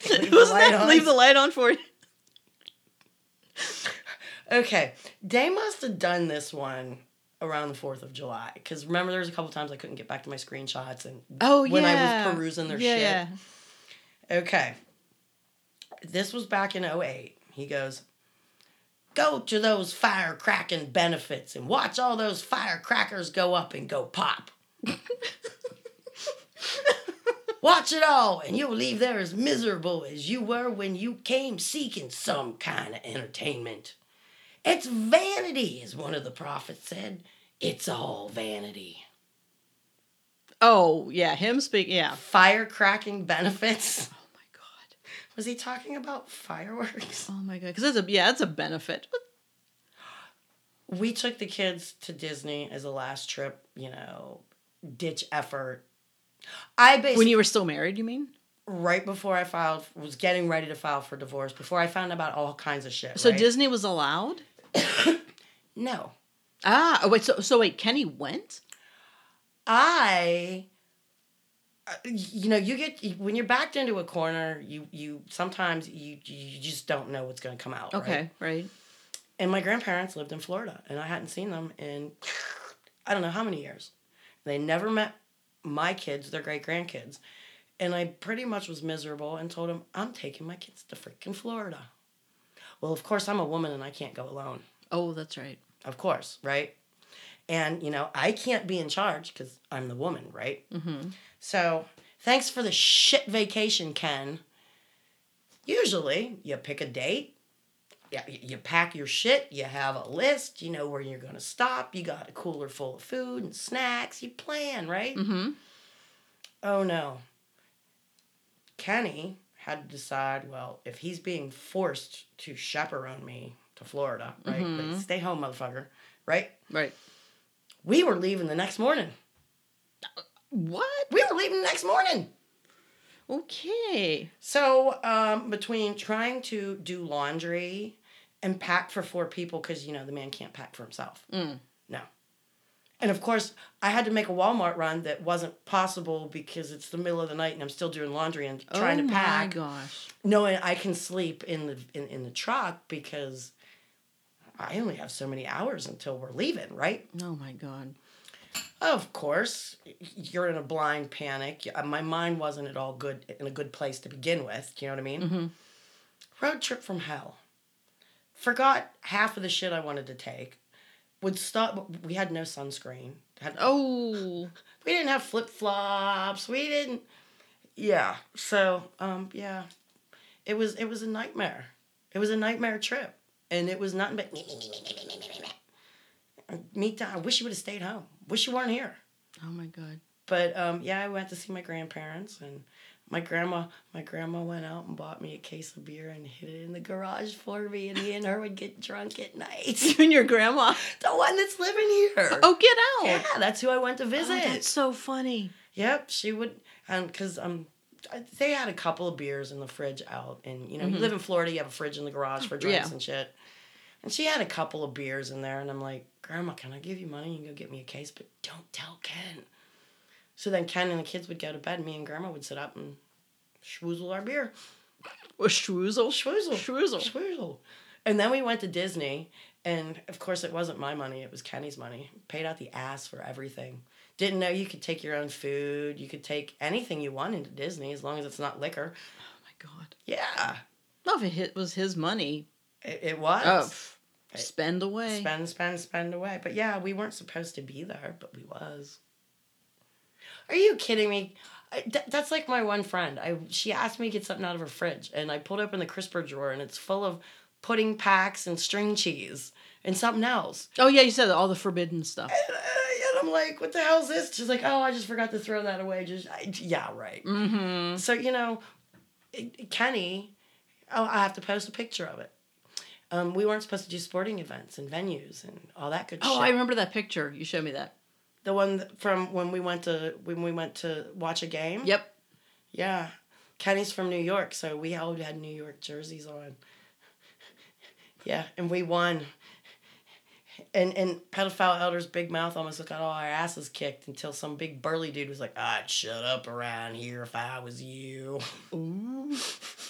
(laughs) the light that on. leave the light on for you? Okay, they must have done this one around the 4th of July. Because remember, there was a couple times I couldn't get back to my screenshots and Oh when I was perusing their yeah, shit. Yeah. Okay. This was back in 08. He goes, Go to those firecracking benefits and watch all those firecrackers go up and go pop. (laughs) watch it all, and you'll leave there as miserable as you were when you came seeking some kind of entertainment. It's vanity, as one of the prophets said. It's all vanity. Oh yeah, him speak. Yeah. Firecracking benefits. Oh my god. Was he talking about fireworks? Oh my god. Because it's a yeah, it's a benefit. we took the kids to Disney as a last trip, you know, ditch effort. I basically When you were still married, you mean? right before I filed was getting ready to file for divorce before I found about all kinds of shit. So right? Disney was allowed? (coughs) no. Ah, oh, wait. So so wait, Kenny went. I uh, you know, you get when you're backed into a corner, you you sometimes you you just don't know what's going to come out, right? Okay, right. And my grandparents lived in Florida, and I hadn't seen them in (sniffs) I don't know how many years. They never met my kids, their great grandkids. And I pretty much was miserable and told them, I'm taking my kids to freaking Florida. Well, of course, I'm a woman and I can't go alone. Oh, that's right. Of course, right? And, you know, I can't be in charge because I'm the woman, right? Mm-hmm. So, thanks for the shit vacation, Ken. Usually, you pick a date, yeah, you pack your shit, you have a list, you know where you're going to stop, you got a cooler full of food and snacks, you plan, right? Mm-hmm. Oh no. Kenny had to decide, well, if he's being forced to chaperone me to Florida, right? Mhm. Like, stay home, motherfucker, right? Right. We were leaving the next morning. What? We were leaving the next morning. Okay. So, um, between trying to do laundry and pack for four people, because, you know, the man can't pack for himself. Mm. No. And of course, I had to make a Walmart run that wasn't possible because it's the middle of the night and I'm still doing laundry and trying oh to pack. Oh my gosh. knowing I can sleep in the in, in the truck because I only have so many hours until we're leaving, right? Oh my god. Of course, you're in a blind panic. Uh, My mind wasn't at all good in a good place to begin with. Do you know what I mean? Mm-hmm. Road trip from hell. Forgot half of the shit I wanted to take. Would stop. We had no sunscreen. Had, Oh, we didn't have flip flops. We didn't. Yeah. So um yeah, it was it was a nightmare. It was a nightmare trip, and it was nothing but me me me me me me me me me. Me time. I wish you would have stayed home. Wish you weren't here. oh my god. But um yeah, I went to see my grandparents and. My grandma, my grandma went out and bought me a case of beer and hid it in the garage for me, and me and her would get drunk at night. You (laughs) and your grandma. the one that's living here. Oh, get out. yeah, that's who I went to Oh, visit. that's so funny. Yep, she would, and because um, they had a couple of beers in the fridge out, and you know, you live in Florida, you have a fridge in the garage for drinks Yeah. and shit. And she had a couple of beers in there, and I'm like, Grandma, can I give you money? and go get me a case, but don't tell Ken. So then Ken and the kids would go to bed, and me and Grandma would sit up and schwoozle our beer. Or schwoozle. Schwoozle. Schwoozle. Schwoozle. And then we went to Disney, and of course, it wasn't my money, it was Kenny's money. Paid out the ass for everything. Didn't know you could take your own food, you could take anything you want into Disney as long as it's not liquor. Oh my god. Yeah, No, if it was his money, it, it was. oh, pff, spend away. Spend, spend, spend away. But yeah, we weren't supposed to be there, but we was. Are you kidding me? I, th- that's like my one friend. I she asked me to get something out of her fridge, and I pulled open the crisper drawer, and it's full of pudding packs and string cheese and something else. Oh yeah, you said all the forbidden stuff. And, uh, and I'm like, what the hell is this? She's like, oh, I just forgot to throw that away. Just I, yeah, right. Mm-hmm. So you know, Kenny, oh, I have to post a picture of it. Um, we weren't supposed to do sporting events and venues and all that good Oh, shit. I remember that picture. You showed me that. The one from when we went to when we went to watch a game. Yep. Yeah, Kenny's from New York, so we all had New York jerseys on. (laughs) Yeah, and we won. And and pedophile elders big mouth almost got all our asses kicked until some big burly dude was like, "I'd shut up around here if I was you." Ooh. (laughs)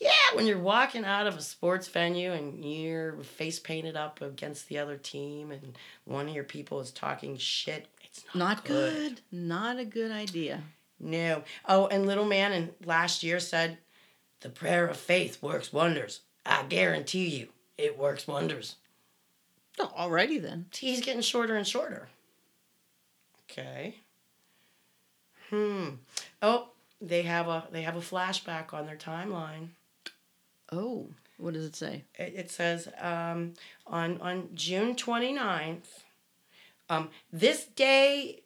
Yeah, when you're walking out of a sports venue and you're face painted up against the other team, and one of your people is talking shit, it's not, Not good. Not a good idea. No. Oh, and little man in last year said, "The prayer of faith works wonders. I guarantee you, it works wonders." Oh, alrighty then. He's getting shorter and shorter. Okay. Hmm. Oh, they have a they have a flashback on their timeline. Oh, what does it say? It, it says um, on on June 29th, um, this day,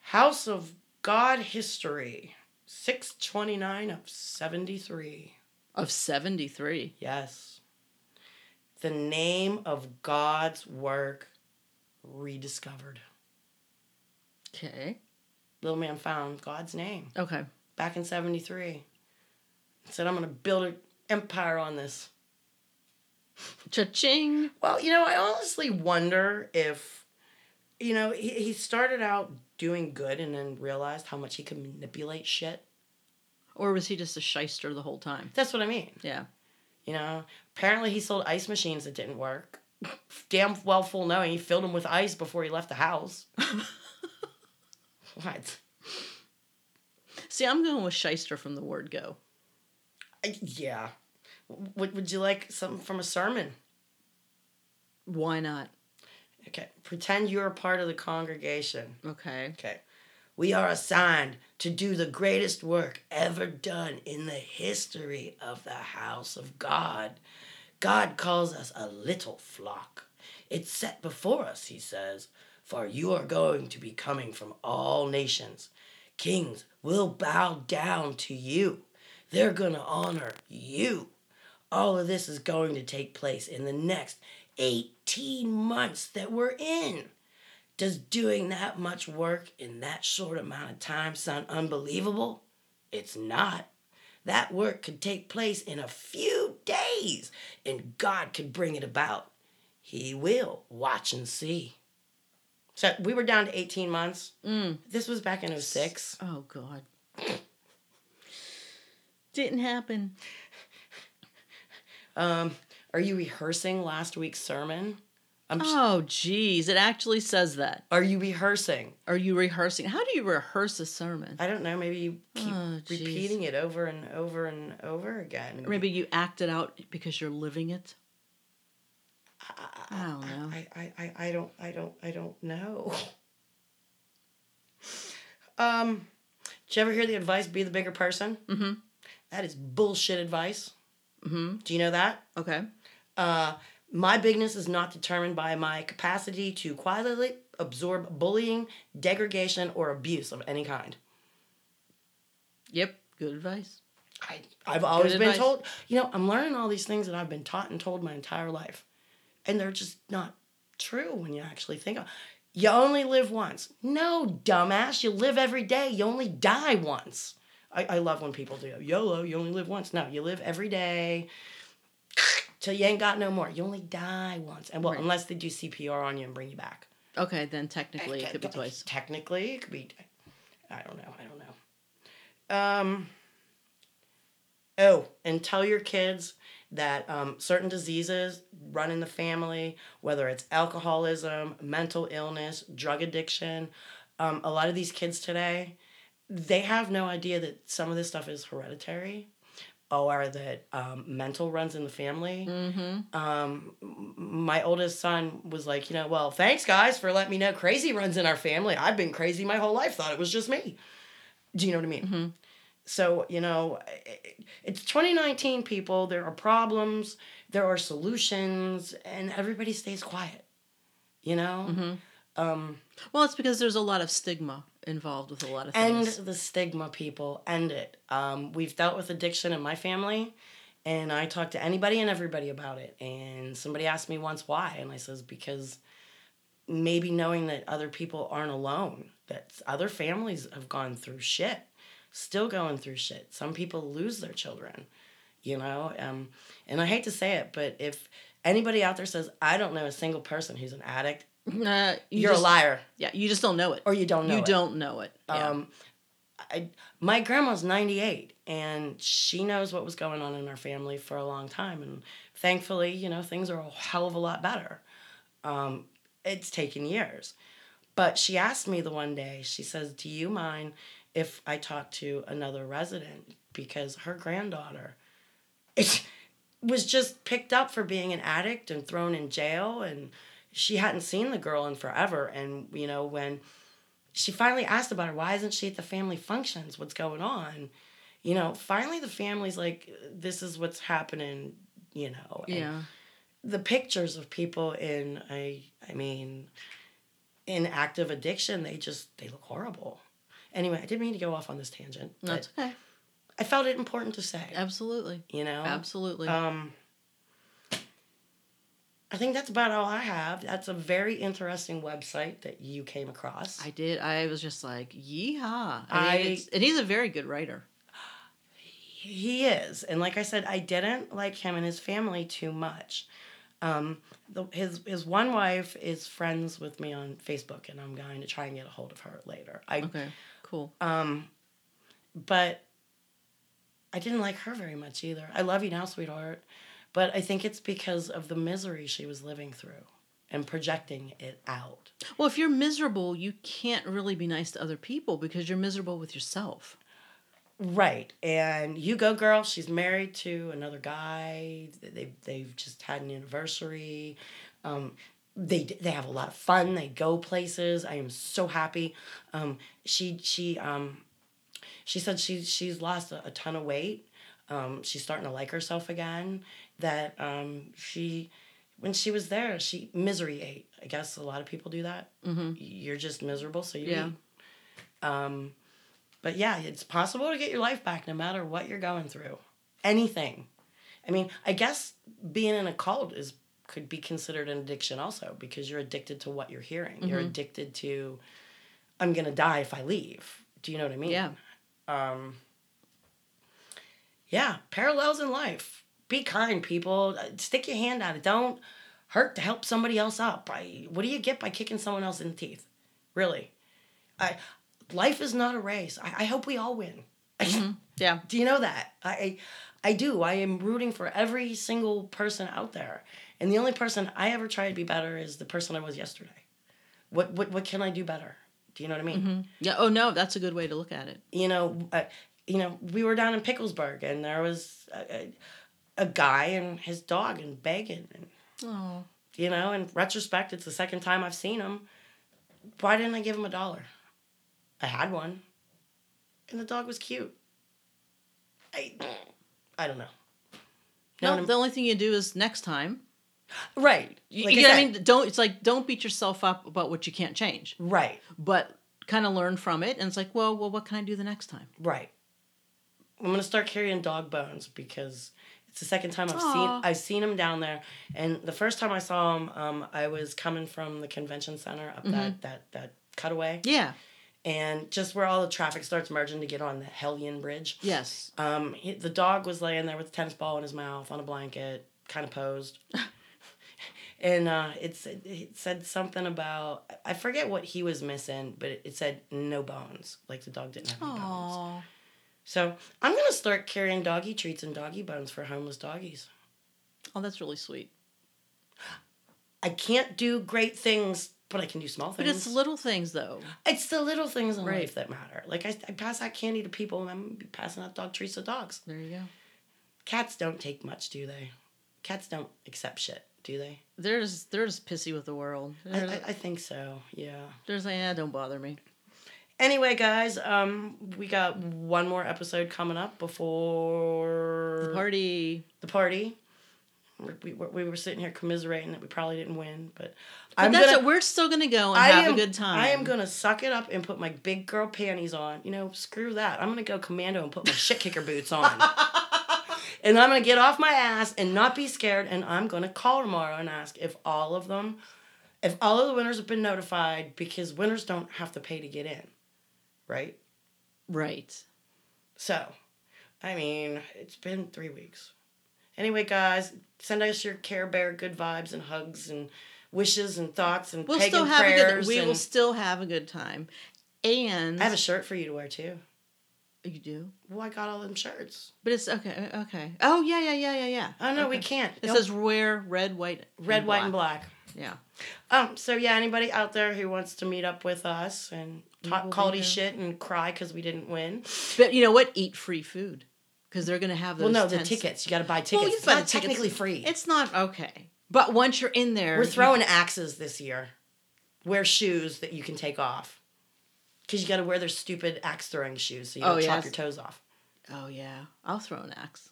House of God history, six twenty nine of seventy three. Of 73. Yes. The name of God's work rediscovered. Okay. Little man found God's name Okay. back in 73. Said, I'm going to build an empire on this. Cha-ching. Well, you know, I honestly wonder if, you know, he, he started out doing good and then realized how much he could manipulate shit. Or was he just a shyster the whole time? That's what I mean. Yeah. You know, apparently he sold ice machines that didn't work. Damn well full knowing he filled them with ice before he left the house. (laughs) what? See, I'm going with shyster from the word go. I- Yeah. Would, would you like something from a sermon? Why not? Okay. Pretend you're a part of the congregation. Okay. Okay. We are assigned to do the greatest work ever done in the history of the house of God. God calls us a little flock. It's set before us, he says, for you are going to be coming from all nations. Kings will bow down to you. They're going to honor you. All of this is going to take place in the next 18 months that we're in. Does doing that much work in that short amount of time sound unbelievable? It's not. That work could take place in a few days, and God could bring it about. He will. Watch and see. So we were down to 18 months. Mm. This was back in 06. Oh, God. (laughs) Didn't happen. Um, are you rehearsing last week's sermon I'm. Oh, geez. It actually says that. Are you rehearsing? Are you rehearsing? How do you rehearse a sermon? I don't know. Maybe you keep Oh, repeating it over and over and over again. Or maybe you act it out because you're living it. I don't know. I, I, I, I don't I don't I don't know. Um, did you ever hear the advice? Be the bigger person. Mm-hmm. That is bullshit advice. Mm-hmm. Do you know that? Okay. Uh, my bigness is not determined by my capacity to quietly absorb bullying, degradation, or abuse of any kind. Yep. Good advice. I, I've always been advice. told, you know, I'm learning all these things that I've been taught and told my entire life. And they're just not true when you actually think of You only live once. No, dumbass. You live every day. You only die once. I, I love when people do YOLO, you only live once. No, you live every day till you ain't got no more. You only die once. And well, Right. unless they do CPR on you and bring you back. Okay, then technically it could be twice. Technically, it could be. I don't know. I don't know. Um. Oh, and tell your kids that um, certain diseases run in the family, whether it's alcoholism, mental illness, drug addiction. Um, a lot of these kids today, they have no idea that some of this stuff is hereditary, or that um, mental runs in the family Mm-hmm. um, my oldest son was like, you know, well, thanks guys for letting me know crazy runs in our family. I've been crazy my whole life, thought it was just me. Do you know what I mean? Mhm. So, you know, it's 2019, people. There are problems, there are solutions, and everybody stays quiet. You know? Mm-hmm. Um, Well, it's because there's a lot of stigma involved with a lot of end things. the stigma, people. End it. Um, we've dealt with addiction in my family, and I talk to anybody and everybody about it. And somebody asked me once why, and I says because maybe knowing that other people aren't alone, that other families have gone through shit, still going through shit. Some people lose their children, you know. Um, and I hate to say it, but if anybody out there says I don't know a single person who's an addict, (laughs) Uh, you you're just- a liar, Yeah, you just don't know it. or you don't know. you it. don't know it. Yeah. Um, I, my grandma's 98 and she knows what was going on in our family for a long time. And thankfully, you know, things are a hell of a lot better. Um, it's taken years. But she asked me the one day, she says, Do you mind if I talk to another resident? Because her granddaughter it (laughs) was just picked up for being an addict and thrown in jail. And she hadn't seen the girl in forever. And, you know, when she finally asked about her why isn't she at the family functions what's going on you know finally the family's like this is what's happening you know and yeah. the pictures of people in a i mean in active addiction they just they look horrible anyway i didn't mean to go off on this tangent That's okay. i felt it important to say Absolutely. you know Absolutely. um i think that's about all i have that's a very interesting website that you came across I did. I was just like, yeehaw. I, I- mean, and he's a very good writer. He is, and like I said, I didn't like him and his family too much. Um, the, his his one wife is friends with me on Facebook, and I'm going to try and get a hold of her later. I Okay. Cool. um, but I didn't like her very much either. I love you now, sweetheart, but I think it's because of the misery she was living through and projecting it out. Well, if you're miserable, you can't really be nice to other people because you're miserable with yourself. Right. And you go, girl. She's married to another guy. They they've just had an anniversary. Um, they they have a lot of fun. They go places. I am so happy. Um, she she um, she said she she's lost a, a ton of weight. Um, she's starting to like herself again. That um, she when she was there, she misery ate. I guess a lot of people do that. Mm-hmm. You're just miserable, so you Yeah. eat. Um, but yeah, it's possible to get your life back no matter what you're going through. Anything. I mean, I guess being in a cult is could be considered an addiction also because you're addicted to what you're hearing. You're Mhm. addicted to I'm gonna die if I leave. Do you know what I mean? Yeah. Um Yeah, parallels in life. Be kind, people. Uh, Stick your hand out. Don't hurt to help somebody else up. I, what do you get by kicking someone else in the teeth? Really? I life is not a race. I, I hope we all win. Mhm. (laughs) Yeah. Do you know that? I I do. I am rooting for every single person out there. And the only person I ever try to be better is the person I was yesterday. What what what can I do better? Do you know what I mean? Yeah. Oh no, that's a good way to look at it. You know, uh, you know, we were down in Picklesburgh, and there was a, a, guy and his dog and begging, and Oh. you know, in retrospect, it's the second time I've seen him. Why didn't I give him a dollar? I had one, and the dog was cute. I, I don't know. What No, the only thing you do is next time. right. You, Like you know what I mean? Don't. It's like don't beat yourself up about what you can't change, Right. but kind of learn from it. And it's like, well, well, what can I do the next time? Right. I'm gonna start carrying dog bones because it's the second time I've Aw. seen I've seen him down there, and the first time I saw him, um, I was coming from the convention center up Mm-hmm. that that that cutaway, Yeah. and just where all the traffic starts merging to get on the Hellion Bridge. Yes. Um, he, the dog was laying there with a tennis ball in his mouth on a blanket, kind of posed. (laughs) and uh, it, said, it said something about, I forget what he was missing, but it, it said no bones. Like the dog didn't have any bones. So I'm going to start carrying doggy treats and doggy bones for homeless doggies. Oh, that's really sweet. I can't do great things, but I can do small things. But it's little things though. It's the little things in Right. life that matter. Like I, I pass out candy to people, and I'm passing out dog treats to dogs. There you go. Cats don't take much, do they? Cats don't accept shit, do they? They're just they're just pissy with the world. I, I, I think so. Yeah. they're just like, yeah, don't bother me. Anyway, guys, um, we got one more episode coming up before The party. the party. We, we, we were sitting here commiserating that we probably didn't win, but, But I'm that's gonna it. We're still gonna go and I have am, a good time. I am gonna suck it up and put my big girl panties on. You know, screw that. I'm gonna go commando and put my shit kicker boots on. (laughs) and I'm gonna get off my ass and not be scared. And I'm gonna call tomorrow and ask if all of them, if all of the winners have been notified because winners don't have to pay to get in, right? Right. So, I mean, it's been three weeks. Anyway, guys, send us your Care Bear good vibes and hugs and wishes and thoughts and We'll pagan still have a prayers. good. We and will still have a good time. And I have a shirt for you to wear too. you do, Well, I got all them shirts. but it's okay. Okay. Oh yeah, yeah, yeah, yeah, yeah. Oh no, we can't. It Don't- says wear red, white, red, white, and black. Yeah. Um. So yeah, anybody out there who wants to meet up with us and talk quality there. shit and cry because we didn't win. But you know what? Eat free food because they're gonna have those. well, no, the tickets. You got to buy Well, tickets. you it's buy not tickets. technically free. It's not okay. But once you're in there, We're throwing axes this year. Wear shoes that you can take off. Because you got to wear their stupid axe throwing shoes so you Oh, don't chop yes. your toes off. Oh yeah, I'll throw an axe.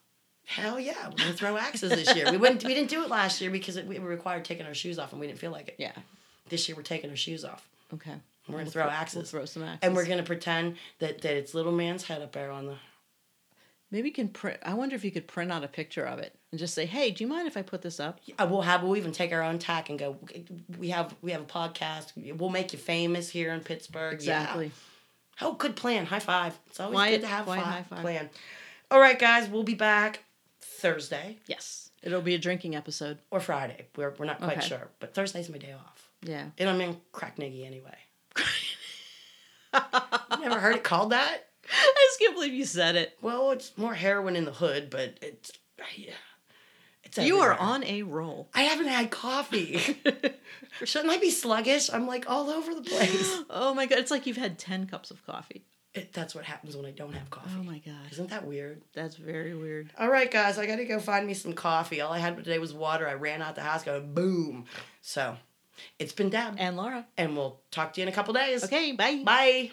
Hell yeah, we're gonna throw axes this year. We wouldn't. We didn't do it last year because it, we were required taking our shoes off and we didn't feel like it. Yeah. This year we're taking our shoes off. Okay. We're gonna We'll throw We'll axes. throw some axes. And we're gonna pretend that, that it's little man's head up there on the. maybe you can print. I wonder if you could print out a picture of it and just say, "Hey, do you mind if I put this up?" Uh, We'll have. We'll even take our own tack and go. We have. We have a podcast. We'll make you famous here in Pittsburgh. Exactly. Yeah. Oh, good plan. High five. It's always Wyatt- good to have a high five. plan. All right, guys. We'll be back Thursday Yes. It'll be a drinking episode. or Friday. We're we're not quite Okay. sure, but Thursday's my day off, Yeah. and I'm in Crackniggy anyway. (laughs) Never heard it called that? I just can't believe you said it. Well, it's more heroin in the hood, but it's yeah, it's You are on a roll. I haven't had coffee. (laughs) Shouldn't I be sluggish? I'm like all over the place. (gasps) oh my god, it's like you've had 10 cups of coffee. It, that's what happens when I don't have coffee. Oh my god. Isn't that weird? That's very weird. All right, guys, I got to go find me some coffee. All I had today was water. I ran out the house, going boom. So, it's been Deb, And Laura. and we'll talk to you in a couple days. Okay, bye. Bye.